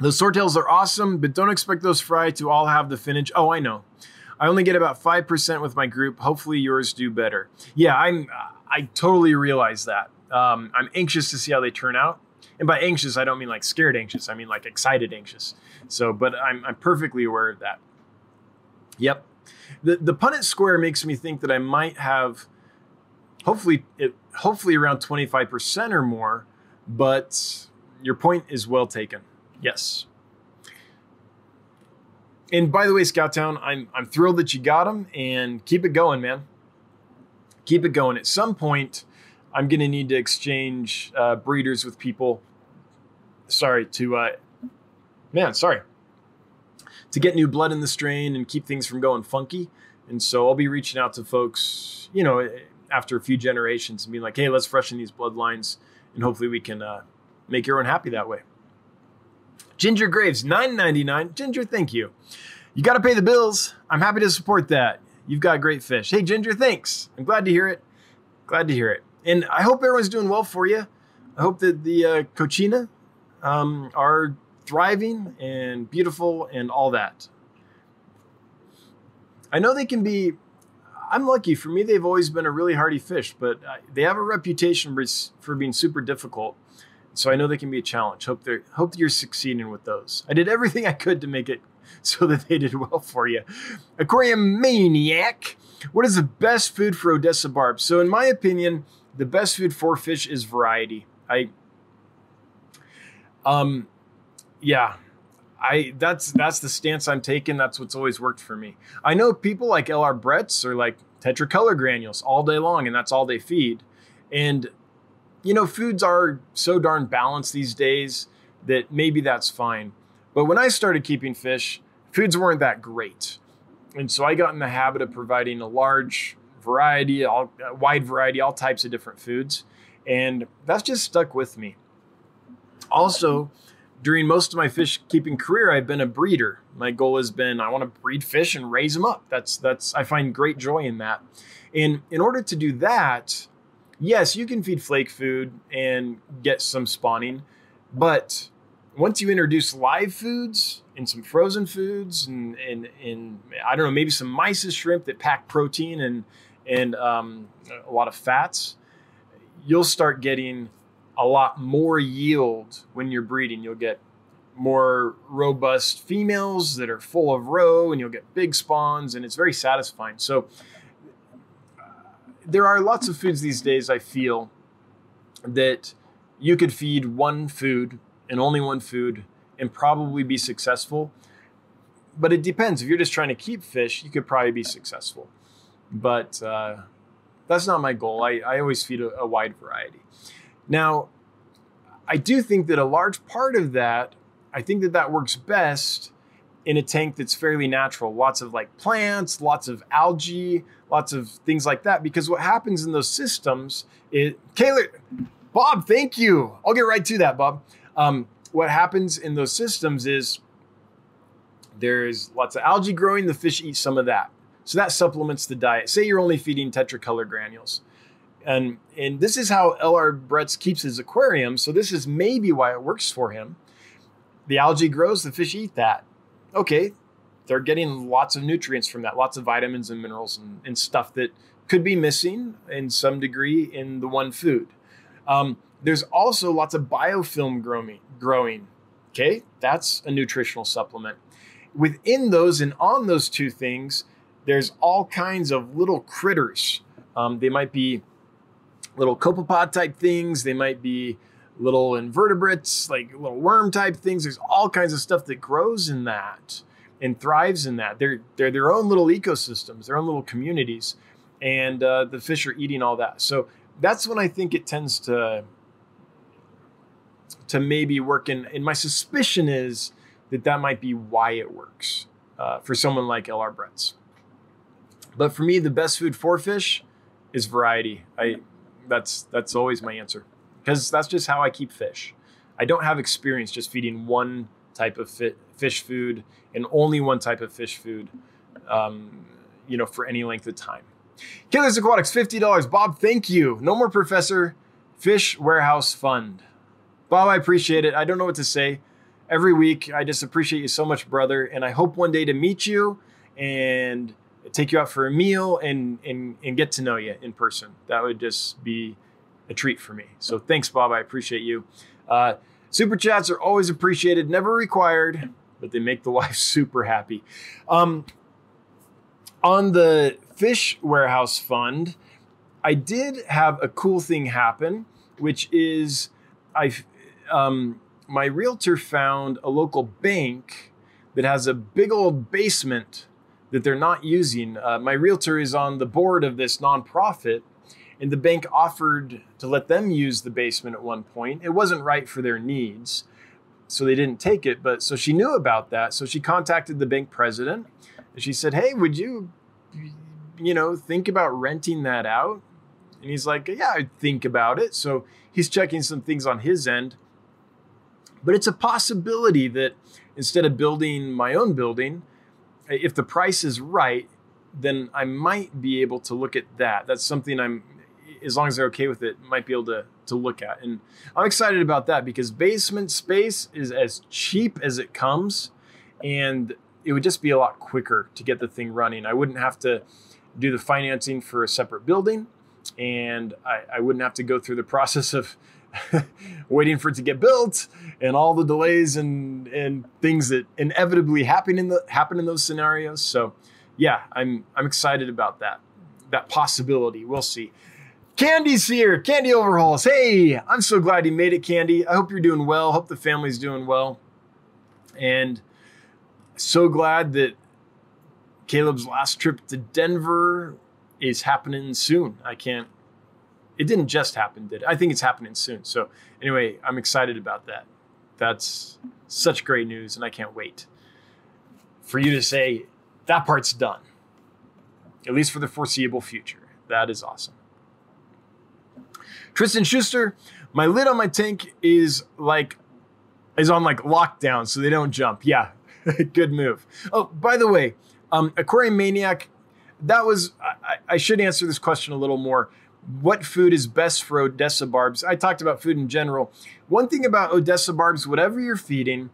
Those swordtails are awesome, but don't expect those fry to all have the finnage. Oh, I know. I only get about 5% with my group. Hopefully yours do better. Yeah, I'm I totally realize that. Um, I'm anxious to see how they turn out. And by anxious, I don't mean like scared anxious. I mean like excited anxious. So, but I'm, I'm perfectly aware of that. Yep. The, the Punnett square makes me think that I might have hopefully it, hopefully around 25% or more, but your point is well taken. Yes. And by the way, Scouttown, I'm I'm thrilled that you got them and keep it going, man. Keep it going. At some point, I'm going to need to exchange uh, breeders with people. Sorry to, uh, man, sorry to get new blood in the strain and keep things from going funky. And so I'll be reaching out to folks, you know, after a few generations and being like, hey, let's freshen these bloodlines and hopefully we can uh, make everyone happy that way. Ginger Graves, nine ninety nine. Ginger, thank you. You got to pay the bills. I'm happy to support that. You've got great fish. Hey, Ginger, thanks. I'm glad to hear it. Glad to hear it. And I hope everyone's doing well for you. I hope that the uh, Cochina um, are thriving and beautiful and all that. I know they can be. I'm lucky. For me, they've always been a really hardy fish, but they have a reputation for being super difficult. So I know they can be a challenge. Hope they hope you're succeeding with those. I did everything I could to make it so that they did well for you. Aquarium Maniac. What is the best food for Odessa barb? So in my opinion, the best food for fish is variety. I um yeah. I that's that's the stance I'm taking. That's what's always worked for me. I know people like LR Bretts or like tetracolor granules all day long, and that's all they feed. And you know, foods are so darn balanced these days that maybe that's fine. But when I started keeping fish, foods weren't that great. And so I got in the habit of providing a large variety, all, a wide variety, all types of different foods. And that's just stuck with me. Also, during most of my fish keeping career, I've been a breeder. My goal has been I want to breed fish and raise them up. That's that's I find great joy in that. And in order to do that, yes, you can feed flake food and get some spawning, but once you introduce live foods and some frozen foods and, and, and I don't know, maybe some mysis shrimp that pack protein and, and um, a lot of fats, you'll start getting a lot more yield when you're breeding. You'll get more robust females that are full of roe and you'll get big spawns and it's very satisfying. So there are lots of foods these days I feel that you could feed one food and only one food and probably be successful. But it depends. If you're just trying to keep fish, you could probably be successful. But uh, that's not my goal. I, I always feed a, a wide variety. Now, I do think that a large part of that, I think that that works best in a tank that's fairly natural. Lots of like plants, lots of algae, lots of things like that. Because what happens in those systems is, Kayla, Bob, thank you. I'll get right to that, Bob. Um, what happens in those systems is there's lots of algae growing, the fish eat some of that. So that supplements the diet. Say you're only feeding tetracolor granules. And, and this is how LR Bretts keeps his aquarium. So this is maybe why it works for him. The algae grows, the fish eat that. Okay, they're getting lots of nutrients from that, lots of vitamins and minerals and, and stuff that could be missing in some degree in the one food. Um, there's also lots of biofilm growing, growing. Okay, that's a nutritional supplement. Within those and on those two things, there's all kinds of little critters. Um, they might be little copepod type things. They might be little invertebrates, like little worm type things. There's all kinds of stuff that grows in that and thrives in that. They're they're their own little ecosystems, their own little communities, and uh, the fish are eating all that. So that's when I think it tends to to maybe work. in. and my suspicion is that that might be why it works uh, for someone like LR Bretts. But for me, the best food for fish is variety. I that's that's always my answer because that's just how I keep fish. I don't have experience just feeding one type of fit, fish food and only one type of fish food, um, you know, for any length of time. Killers Aquatics, fifty dollars. Bob, thank you. No more Professor Fish Warehouse Fund. Bob, I appreciate it. I don't know what to say. every week. I just appreciate you so much, brother. And I hope one day to meet you and take you out for a meal and, and, and get to know you in person. That would just be a treat for me. So thanks, Bob. I appreciate you. Uh, super chats are always appreciated, never required, but they make the wife super happy. Um, on the fish warehouse fund, I did have a cool thing happen, which is I um, my realtor found a local bank that has a big old basement that they're not using. Uh, my realtor is on the board of this nonprofit, and the bank offered to let them use the basement at one point. It wasn't right for their needs, so they didn't take it. But so she knew about that, so she contacted the bank president, and she said, "Hey, would you, you know, think about renting that out?" And he's like, "Yeah, I'd think about it." So he's checking some things on his end. But it's a possibility that instead of building my own building, if the price is right, then I might be able to look at that. That's something I'm, as long as they're okay with it, might be able to to look at. And I'm excited about that because basement space is as cheap as it comes, and it would just be a lot quicker to get the thing running. I wouldn't have to do the financing for a separate building, and I, I wouldn't have to go through the process of waiting for it to get built and all the delays and and things that inevitably happen in the happen in those scenarios. So yeah, I'm I'm excited about that. That possibility. We'll see. Candy's here. Candy overhauls. Hey, I'm so glad you made it, Candy. I hope you're doing well. Hope the family's doing well. And so glad that Caleb's last trip to Denver is happening soon. I can't it didn't just happen, did it? I think it's happening soon. So anyway, I'm excited about that. That's such great news, and I can't wait for you to say that part's done, at least for the foreseeable future. That is awesome. Tristan Schuster, my lid on my tank is like is on like lockdown, so they don't jump. Yeah, good move. Oh, by the way, um, Aquarium Maniac, that was I, I should answer this question a little more what food is best for Odessa barbs. I talked about food in general. One thing about Odessa barbs, whatever you're feeding,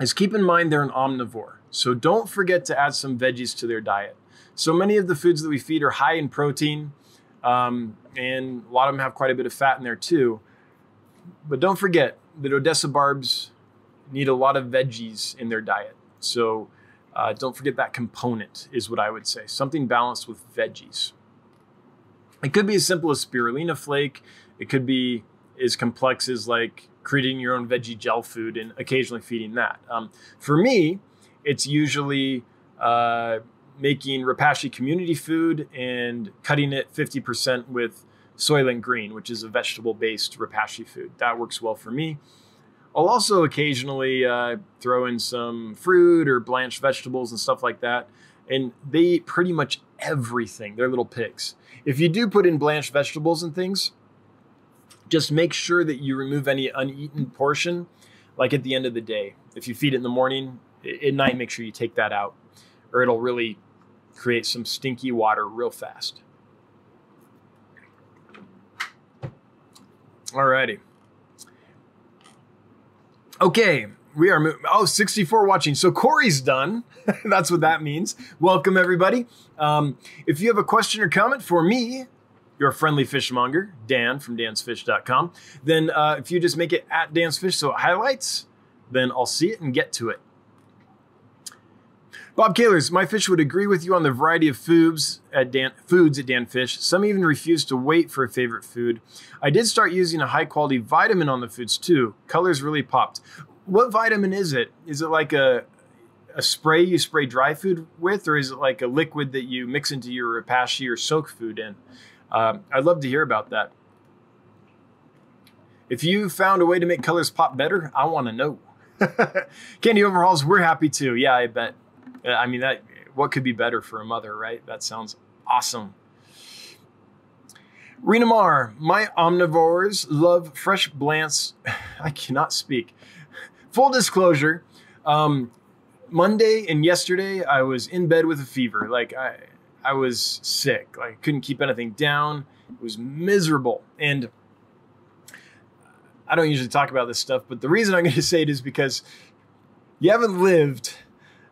is keep in mind they're an omnivore. So don't forget to add some veggies to their diet. So many of the foods that we feed are high in protein, um, and a lot of them have quite a bit of fat in there too. But don't forget that Odessa barbs need a lot of veggies in their diet. So uh, don't forget that component, is what I would say. Something balanced with veggies. It could be as simple as spirulina flake. It could be as complex as like creating your own veggie gel food and occasionally feeding that. Um, for me, it's usually uh, making Repashy community food and cutting it 50% with Soylent Green, which is a vegetable based Repashy food. That works well for me. I'll also occasionally uh, throw in some fruit or blanched vegetables and stuff like that. And they eat pretty much everything. They're little pigs. If you do put in blanched vegetables and things, just make sure that you remove any uneaten portion, like at the end of the day. If you feed it in the morning, at night, make sure you take that out, or it'll really create some stinky water real fast. Alrighty. Okay, we are. Oh, 64 watching. So Corey's done. That's what that means. Welcome, everybody. Um, if you have a question or comment for me, your friendly fishmonger, Dan from dansfish.com, then uh, if you just make it at dansfish, so it highlights, then I'll see it and get to it. Bob Kahlers, my fish would agree with you on the variety of foods at Dan, foods at. Some even refuse to wait for a favorite food. I did start using a high quality vitamin on the foods too. Colors really popped what vitamin is it? Is it like a a spray you spray dry food with, or is it like a liquid that you mix into your Repashy or soak food in? Um, I'd love to hear about that. If you found a way to make colors pop better, I want to know. Candy overhauls, we're happy too. Yeah, I bet. Uh, I mean that. What could be better for a mother, right? That sounds awesome. Rena Mar, my omnivores love fresh blants. I cannot speak full disclosure, um, Monday and yesterday I was in bed with a fever. Like I, I was sick. Like couldn't keep anything down. It was miserable. And I don't usually talk about this stuff, but the reason I'm going to say it is because you haven't lived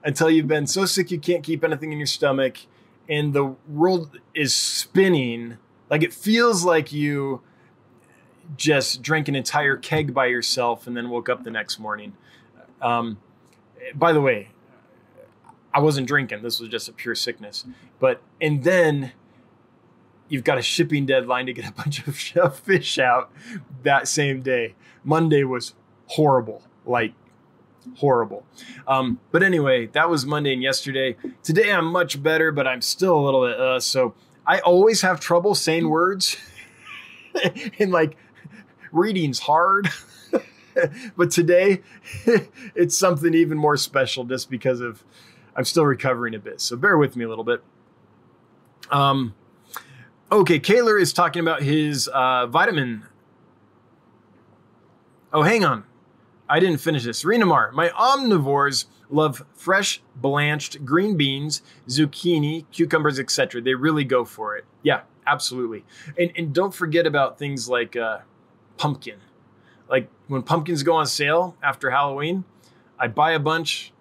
until you've been so sick you can't keep anything in your stomach and the world is spinning. Like it feels like you just drank an entire keg by yourself and then woke up the next morning. Um, by the way, I wasn't drinking. This was just a pure sickness. But, and then you've got a shipping deadline to get a bunch of fish out that same day. Monday was horrible, like horrible. Um, but anyway, that was Monday and yesterday. Today I'm much better, but I'm still a little bit uh, so. I always have trouble saying words, and like reading's hard. but today it's something even more special just because of I'm still recovering a bit. So bear with me a little bit. Um, Okay, Kaler is talking about his uh, vitamin. Oh, hang on. I didn't finish this. Renamar, my omnivores love fresh blanched green beans, zucchini, cucumbers, etc. They really go for it. Yeah, absolutely. And, and don't forget about things like uh, pumpkin. Like when pumpkins go on sale after Halloween, I buy a bunch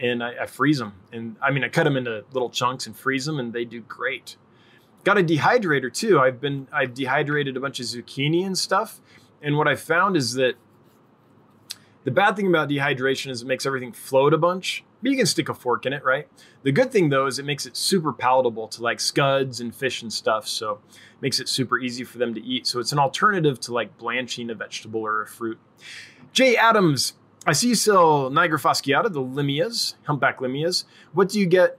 and I, I freeze them. And I mean, I cut them into little chunks and freeze them, and they do great. Got a dehydrator too. I've been I've dehydrated a bunch of zucchini and stuff. And what I found is that the bad thing about dehydration is it makes everything float a bunch. But you can stick a fork in it, right? The good thing though is it makes it super palatable to like scuds and fish and stuff. So it makes it super easy for them to eat. So it's an alternative to like blanching a vegetable or a fruit. Jay Adams, I see you sell nigrofasciata, the limias, humpback limias. What do you get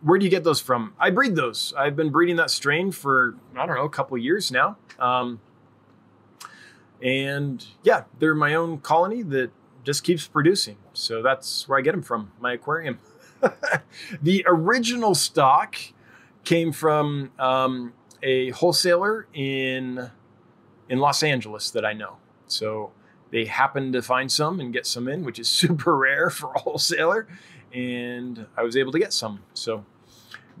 where do you get those from? I breed those. I've been breeding that strain for I don't know a couple years now. Um, and yeah, they're my own colony that just keeps producing. So that's where I get them from, my aquarium. the original stock came from um, a wholesaler in in Los Angeles that I know. So they happened to find some and get some in, which is super rare for a wholesaler and I was able to get some. So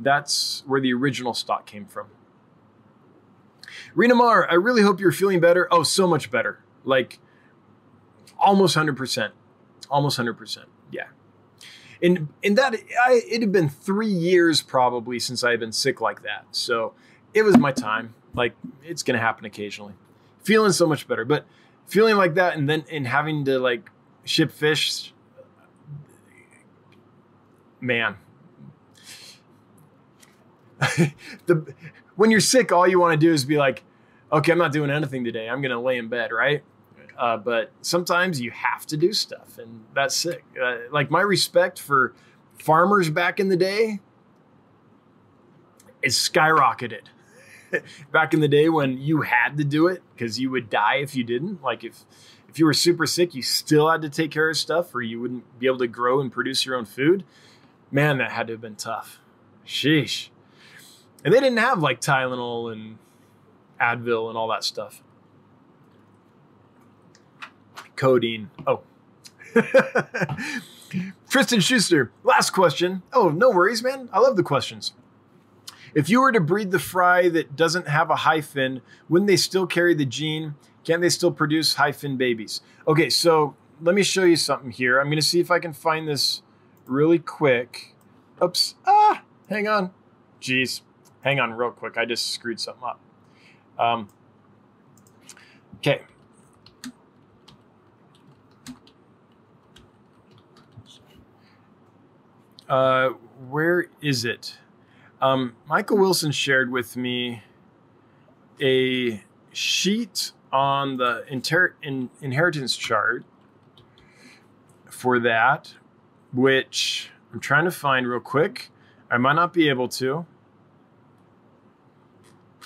that's where the original stock came from. Rena Mar, I really hope you're feeling better. Oh, so much better. Like almost 100%. Almost 100%. Yeah. And, and that, I, it had been three years probably since I had been sick like that. So it was my time. Like it's going to happen occasionally. Feeling so much better. But feeling like that and then and having to like ship fish man, the when you're sick, all you want to do is be like, okay, I'm not doing anything today. I'm gonna lay in bed, right? Uh, but sometimes you have to do stuff, and that's sick. Uh, like my respect for farmers back in the day is skyrocketed. back in the day when you had to do it because you would die if you didn't. Like if if you were super sick, you still had to take care of stuff, or you wouldn't be able to grow and produce your own food man, that had to have been tough. Sheesh. And they didn't have like Tylenol and Advil and all that stuff. Codeine. Oh. Tristan Schuster, last question. Oh, no worries, man. I love the questions. If you were to breed the fry that doesn't have a high fin, wouldn't they still carry the gene? Can't they still produce high fin babies? Okay, so let me show you something here. I'm going to see if I can find this really quick. Oops. Ah, hang on. Jeez. Hang on real quick. I just screwed something up. Um, okay. Uh, where is it? Um, Michael Wilson shared with me a sheet on the inter- in- inheritance chart for that which I'm trying to find real quick. I might not be able to.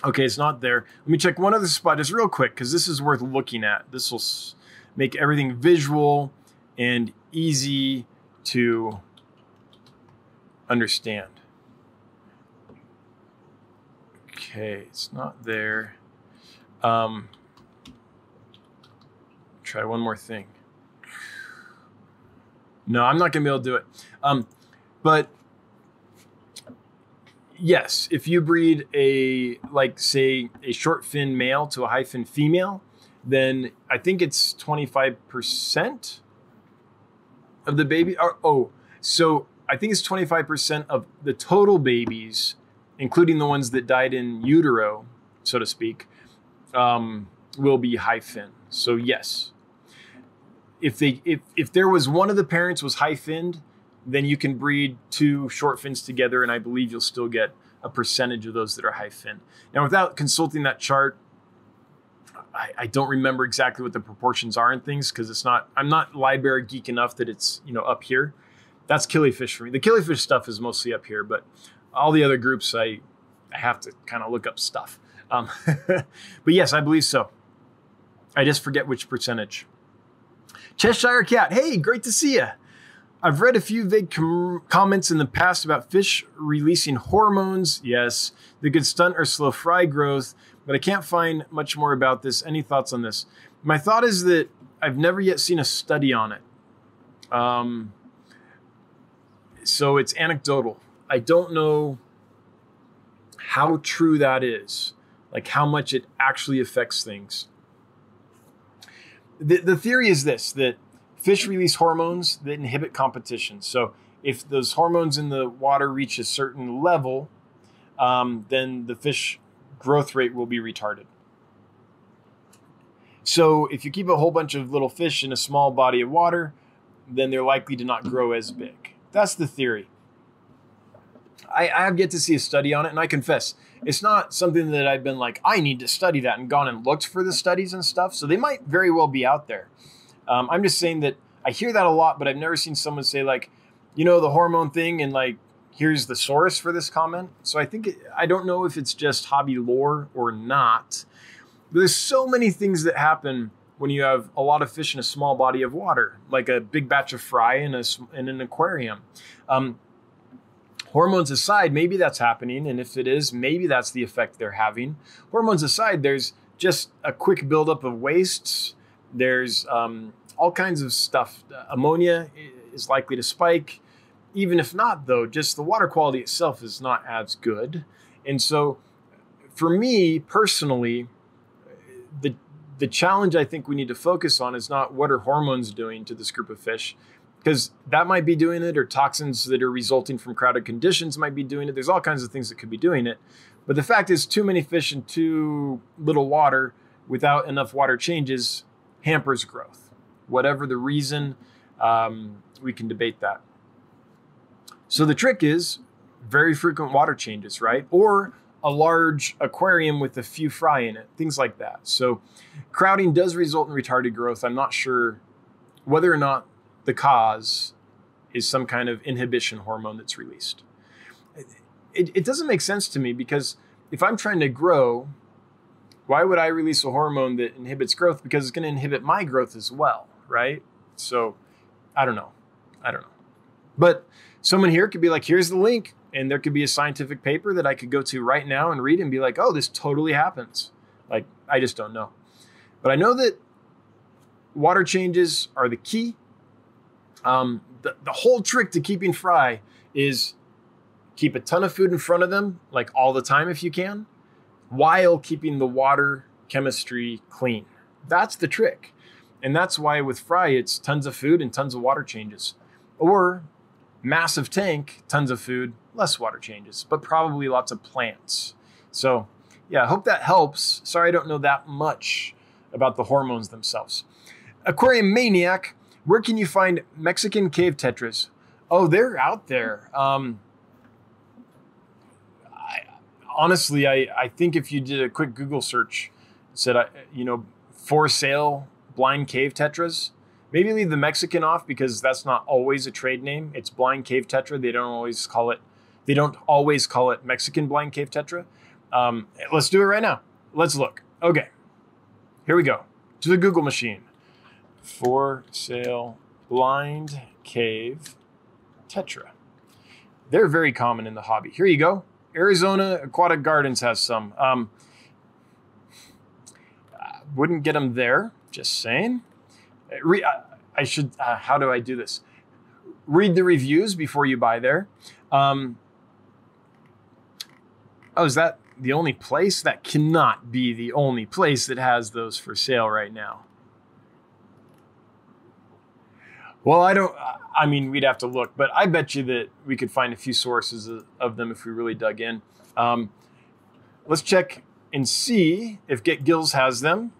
Okay, it's not there. Let me check one other spot just real quick because this is worth looking at. This will make everything visual and easy to understand. Okay, it's not there. Um, try one more thing. No, I'm not going to be able to do it. Um, but yes, if you breed a like say a short fin male to a fin female, then I think it's 25% of the baby. Or, oh, so I think it's 25% of the total babies, including the ones that died in utero, so to speak, um, will be high fin. So yes, if they if if there was one of the parents was high finned, then you can breed two short fins together, and I believe you'll still get a percentage of those that are high fin. Now, without consulting that chart, I, I don't remember exactly what the proportions are and things because it's not. I'm not library geek enough that it's you know up here. That's killifish for me. The killifish stuff is mostly up here, but all the other groups I I have to kind of look up stuff. Um, but yes, I believe so. I just forget which percentage. Cheshire Cat, hey, great to see you. I've read a few vague com- comments in the past about fish releasing hormones. Yes, they could stunt or slow fry growth, but I can't find much more about this. Any thoughts on this? My thought is that I've never yet seen a study on it. Um, so it's anecdotal. I don't know how true that is, like how much it actually affects things the, the theory is this that fish release hormones that inhibit competition. So if those hormones in the water reach a certain level, um, then the fish growth rate will be retarded. So if you keep a whole bunch of little fish in a small body of water, then they're likely to not grow as big. That's the theory. I, I have yet to see a study on it, and I confess, it's not something that I've been like, I need to study that and gone and looked for the studies and stuff. So they might very well be out there. Um, I'm just saying that I hear that a lot, but I've never seen someone say, like, you know, the hormone thing, and like, here's the source for this comment. So I think, it, I don't know if it's just hobby lore or not. But there's so many things that happen when you have a lot of fish in a small body of water, like a big batch of fry in, a, in an aquarium. Um, hormones aside, maybe that's happening. And if it is, maybe that's the effect they're having. Hormones aside, there's just a quick buildup of wastes. There's um, all kinds of stuff. Ammonia is likely to spike. Even if not, though, just the water quality itself is not as good. And so, for me personally, the the challenge I think we need to focus on is not what are hormones doing to this group of fish, because that might be doing it, or toxins that are resulting from crowded conditions might be doing it. There's all kinds of things that could be doing it. But the fact is, too many fish in too little water without enough water changes hampers growth. Whatever the reason, um, we can debate that. So the trick is very frequent water changes, right? Or a large aquarium with a few fry in it, things like that. So crowding does result in retarded growth. I'm not sure whether or not the cause is some kind of inhibition hormone that's released. It, it doesn't make sense to me because if I'm trying to grow, why would I release a hormone that inhibits growth? Because it's going to inhibit my growth as well, right? So I don't know. I don't know. But someone here could be like, here's the link. And there could be a scientific paper that I could go to right now and read and be like, oh, this totally happens. Like, I just don't know. But I know that water changes are the key um, the, the whole trick to keeping fry is keep a ton of food in front of them, like all the time if you can, while keeping the water chemistry clean. That's the trick. And that's why with fry, it's tons of food and tons of water changes. Or massive tank, tons of food, less water changes, but probably lots of plants. So, yeah, I hope that helps. Sorry, I don't know that much about the hormones themselves. Aquarium Maniac where can you find Mexican cave tetras? Oh, they're out there. Um, I, honestly, I, I think if you did a quick Google search, said, I, you know, for sale blind cave tetras, maybe leave the Mexican off because that's not always a trade name. It's blind cave tetra. They don't always call it. They don't always call it Mexican blind cave tetra. Um, let's do it right now. Let's look. Okay, here we go to the Google machine for sale blind cave tetra. They're very common in the hobby. Here you go. Arizona Aquatic Gardens has some. Um, wouldn't get them there. Just saying. Re- I should. Uh, how do I do this? Read the reviews before you buy there. Um, oh, is that the only place? That cannot be the only place that has those for sale right now. Well, I don't. I mean, we'd have to look, but I bet you that we could find a few sources of them if we really dug in. Um, let's check and see if Get Gills has them.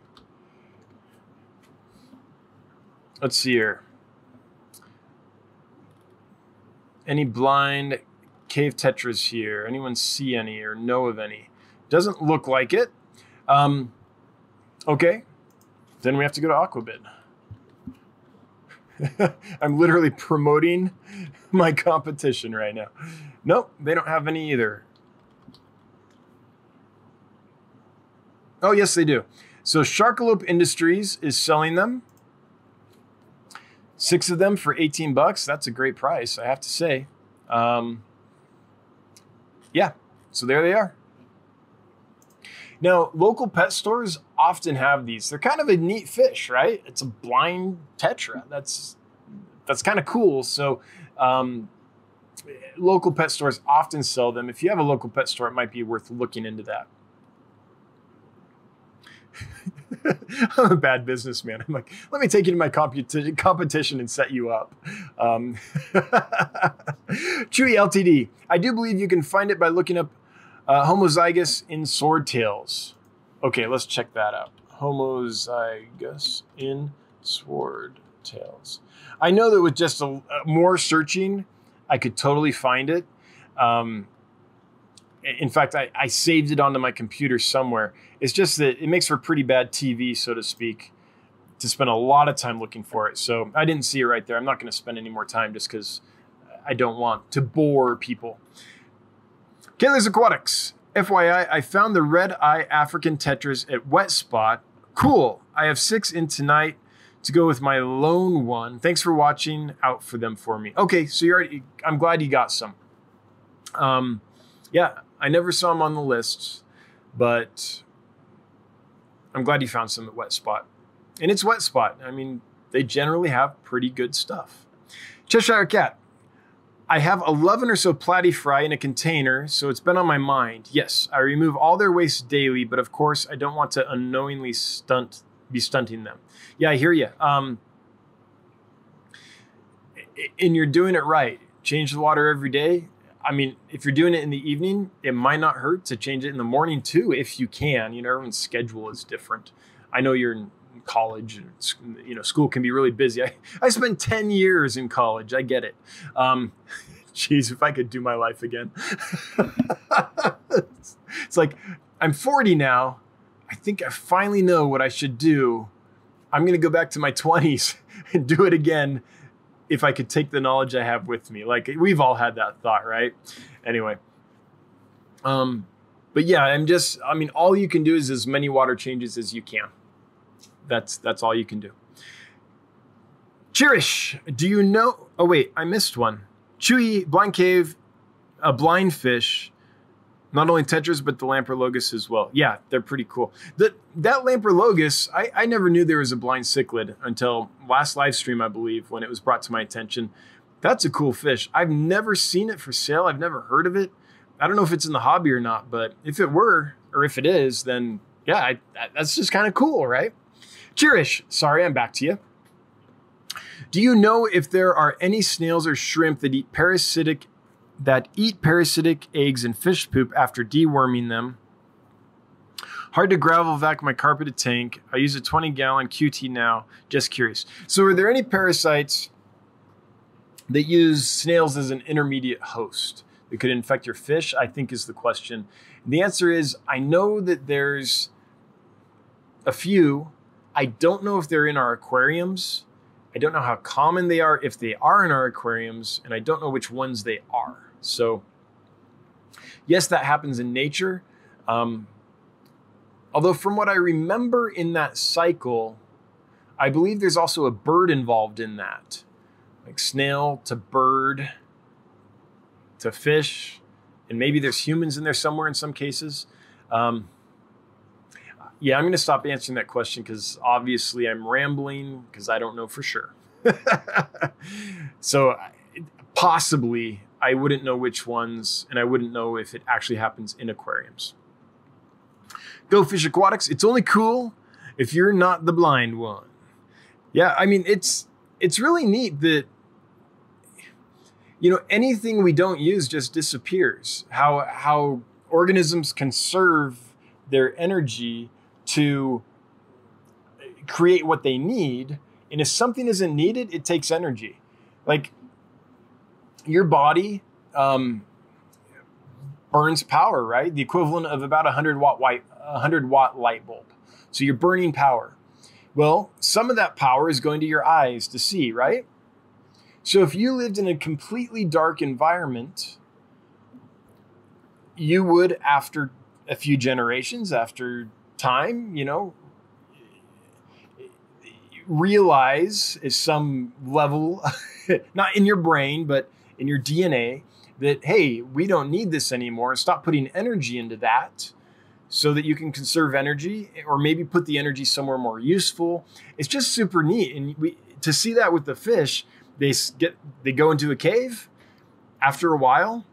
Let's see here. Any blind cave tetras here? Anyone see any or know of any? Doesn't look like it. Um, okay, then we have to go to Aquabid. I'm literally promoting my competition right now. Nope, they don't have any either. Oh, yes, they do. So Sharkalope Industries is selling them. Six of them for 18 bucks. That's a great price, I have to say. Um, yeah, so there they are. Now, local pet stores often have these. They're kind of a neat fish, right? It's a blind tetra. That's that's kind of cool. So, um, local pet stores often sell them. If you have a local pet store, it might be worth looking into that. I'm a bad businessman. I'm like, let me take you to my competi- competition and set you up. Um, Chewy LTD. I do believe you can find it by looking up uh, homozygous in swordtails. Okay, let's check that out. Homozygous in swordtails. I know that with just a, a more searching, I could totally find it. Um, in fact, I, I saved it onto my computer somewhere. It's just that it makes for pretty bad TV, so to speak, to spend a lot of time looking for it. So I didn't see it right there. I'm not going to spend any more time just because I don't want to bore people. Kayla's Aquatics. FYI, I found the red eye African tetras at Wet Spot. Cool. I have six in tonight to go with my lone one. Thanks for watching out for them for me. Okay, so you're already, I'm glad you got some. Um, yeah, I never saw them on the list, but I'm glad you found some at Wet Spot. And it's Wet Spot. I mean, they generally have pretty good stuff. Cheshire Cat. I have 11 or so platy fry in a container, so it's been on my mind. Yes, I remove all their waste daily, but of course, I don't want to unknowingly stunt be stunting them. Yeah, I hear you. Um, and you're doing it right. Change the water every day. I mean, if you're doing it in the evening, it might not hurt to change it in the morning too, if you can. You know, everyone's schedule is different. I know you're in college, and, you know, school can be really busy. I, I spent 10 years in college. I get it. Um, geez, if I could do my life again. it's like, I'm 40 now. I think I finally know what I should do. I'm going to go back to my 20s and do it again if I could take the knowledge I have with me. Like we've all had that thought, right? Anyway. Um, but yeah, I'm just I mean, all you can do is as many water changes as you can. That's that's all you can do. Cherish, do you know oh wait, I missed one. Chewy, blind cave, a blind fish, not only tetras but the lamprologus as well. Yeah, they're pretty cool. The, that lamprologus, I, I never knew there was a blind cichlid until last live stream, I believe, when it was brought to my attention. That's a cool fish. I've never seen it for sale. I've never heard of it. I don't know if it's in the hobby or not, but if it were, or if it is, then yeah, I, that's just kind of cool, right? Cheerish, sorry, I'm back to you. Do you know if there are any snails or shrimp that eat parasitic that eat parasitic eggs and fish poop after deworming them. Hard to gravel vac my carpeted tank. I use a 20 gallon QT now. Just curious. So, are there any parasites that use snails as an intermediate host that could infect your fish? I think is the question. The answer is I know that there's a few. I don't know if they're in our aquariums. I don't know how common they are if they are in our aquariums, and I don't know which ones they are. So, yes, that happens in nature. Um, although, from what I remember in that cycle, I believe there's also a bird involved in that, like snail to bird to fish, and maybe there's humans in there somewhere in some cases. Um, yeah, I'm going to stop answering that question because obviously I'm rambling because I don't know for sure. so, possibly I wouldn't know which ones, and I wouldn't know if it actually happens in aquariums. Go Fish Aquatics. It's only cool if you're not the blind one. Yeah, I mean it's it's really neat that you know anything we don't use just disappears. How how organisms conserve their energy to create what they need, and if something isn't needed, it takes energy. Like your body um, burns power, right? The equivalent of about a hundred watt white, a hundred watt light bulb. So you're burning power. Well, some of that power is going to your eyes to see, right? So if you lived in a completely dark environment, you would, after a few generations, after time, you know, realize is some level, not in your brain, but in your DNA, that, hey, we don't need this anymore. Stop putting energy into that so that you can conserve energy or maybe put the energy somewhere more useful. It's just super neat. And we, to see that with the fish, they get they go into a cave after a while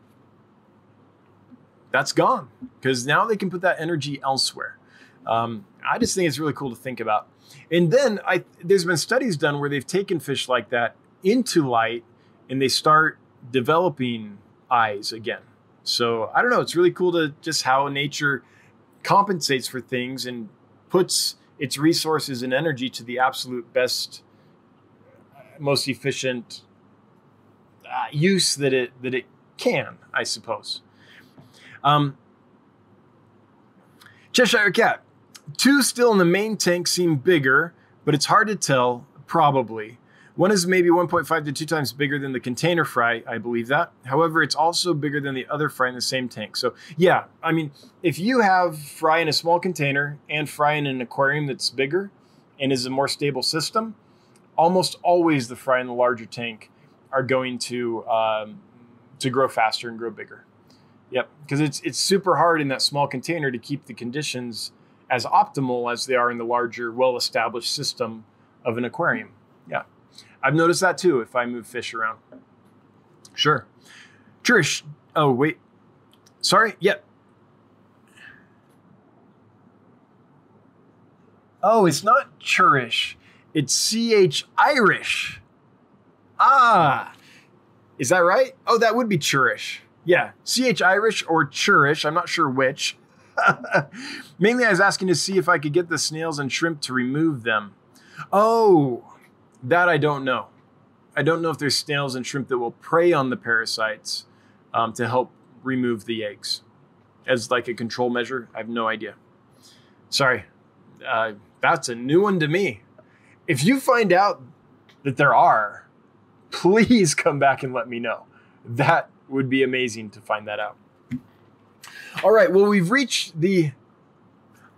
that's gone because now they can put that energy elsewhere. Um, I just think it's really cool to think about. And then I, there's been studies done where they've taken fish like that into light and they start developing eyes again. So I don't know. It's really cool to just how nature compensates for things and puts its resources and energy to the absolute best, most efficient uh, use that it that it can, I suppose. Um, Cheshire Cat. Two still in the main tank seem bigger, but it's hard to tell, probably. One is maybe 1.5 to 2 times bigger than the container fry, I believe that. However, it's also bigger than the other fry in the same tank. So, yeah, I mean, if you have fry in a small container and fry in an aquarium that's bigger and is a more stable system, almost always the fry in the larger tank are going to um, to grow faster and grow bigger. Yep, because it's it's super hard in that small container to keep the conditions as optimal as they are in the larger, well-established system of an aquarium. Yeah. I've noticed that too if I move fish around. Sure. Trish. Oh, wait. Sorry. Yep. Oh, it's not churish. It's CH Irish. Ah. Is that right? Oh, that would be churish. Yeah. CH Irish or churish. I'm not sure which. Mainly, I was asking to see if I could get the snails and shrimp to remove them. Oh, that I don't know. I don't know if there's snails and shrimp that will prey on the parasites um, to help remove the eggs as like a control measure. I have no idea. Sorry, uh, that's a new one to me. If you find out that there are, please come back and let me know. That would be amazing to find that out. All right, well, we've reached the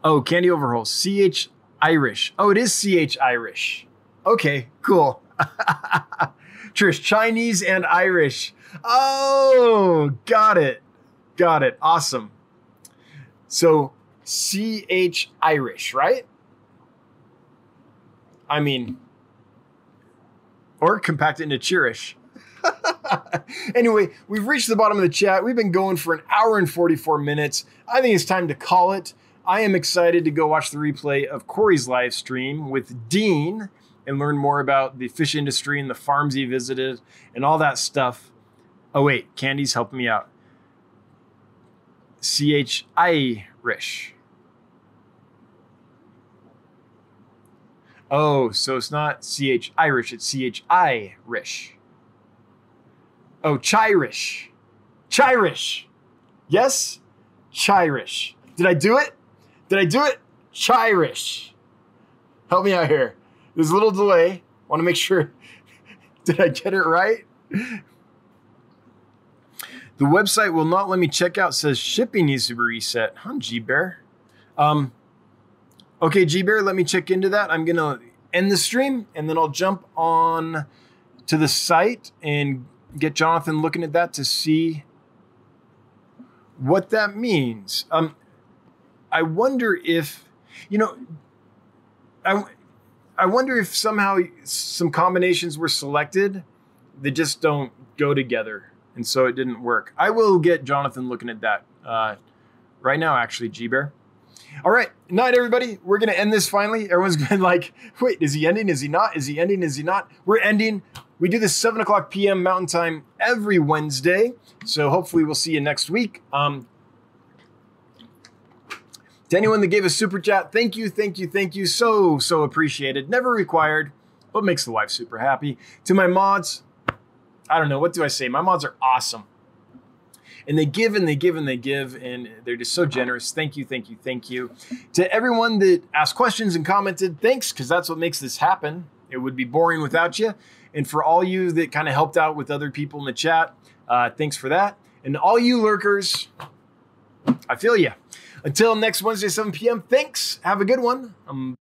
oh candy overhaul CH Irish. Oh, it is CH Irish. Okay, cool. Trish, Chinese and Irish. Oh, got it. Got it. Awesome. So CH Irish, right? I mean, or compact it into Chirish. anyway, we've reached the bottom of the chat. We've been going for an hour and 44 minutes. I think it's time to call it. I am excited to go watch the replay of Corey's live stream with Dean and learn more about the fish industry and the farms he visited and all that stuff. Oh, wait, Candy's helping me out. CH Irish. Oh, so it's not CH Irish, it's CH Irish. Oh, Chirish. Chirish. Yes? Chirish. Did I do it? Did I do it? Chirish. Help me out here. There's a little delay. Want to make sure. Did I get it right? The website will not let me check out. Says shipping needs to be reset. Huh, G Bear. Um. Okay, G Bear. Let me check into that. I'm gonna end the stream and then I'll jump on to the site and get Jonathan looking at that to see what that means. Um. I wonder if you know. I I wonder if somehow some combinations were selected that just don't go together, and so it didn't work. I will get Jonathan looking at that uh, right now, actually, G Bear. All right, night, everybody. We're gonna end this finally. Everyone's been like, "Wait, is he ending? Is he not? Is he ending? Is he not?" We're ending. We do this seven o'clock p.m. Mountain Time every Wednesday. So hopefully we'll see you next week. Um, to anyone that gave a super chat, thank you, thank you, thank you. So, so appreciated. Never required, but makes the wife super happy. To my mods, I don't know, what do I say? My mods are awesome. And they give and they give and they give, and they're just so generous. Thank you, thank you, thank you. To everyone that asked questions and commented, thanks, because that's what makes this happen. It would be boring without you. And for all you that kind of helped out with other people in the chat, uh, thanks for that. And all you lurkers, I feel you. Until next Wednesday, 7 p.m., thanks. Have a good one. Um,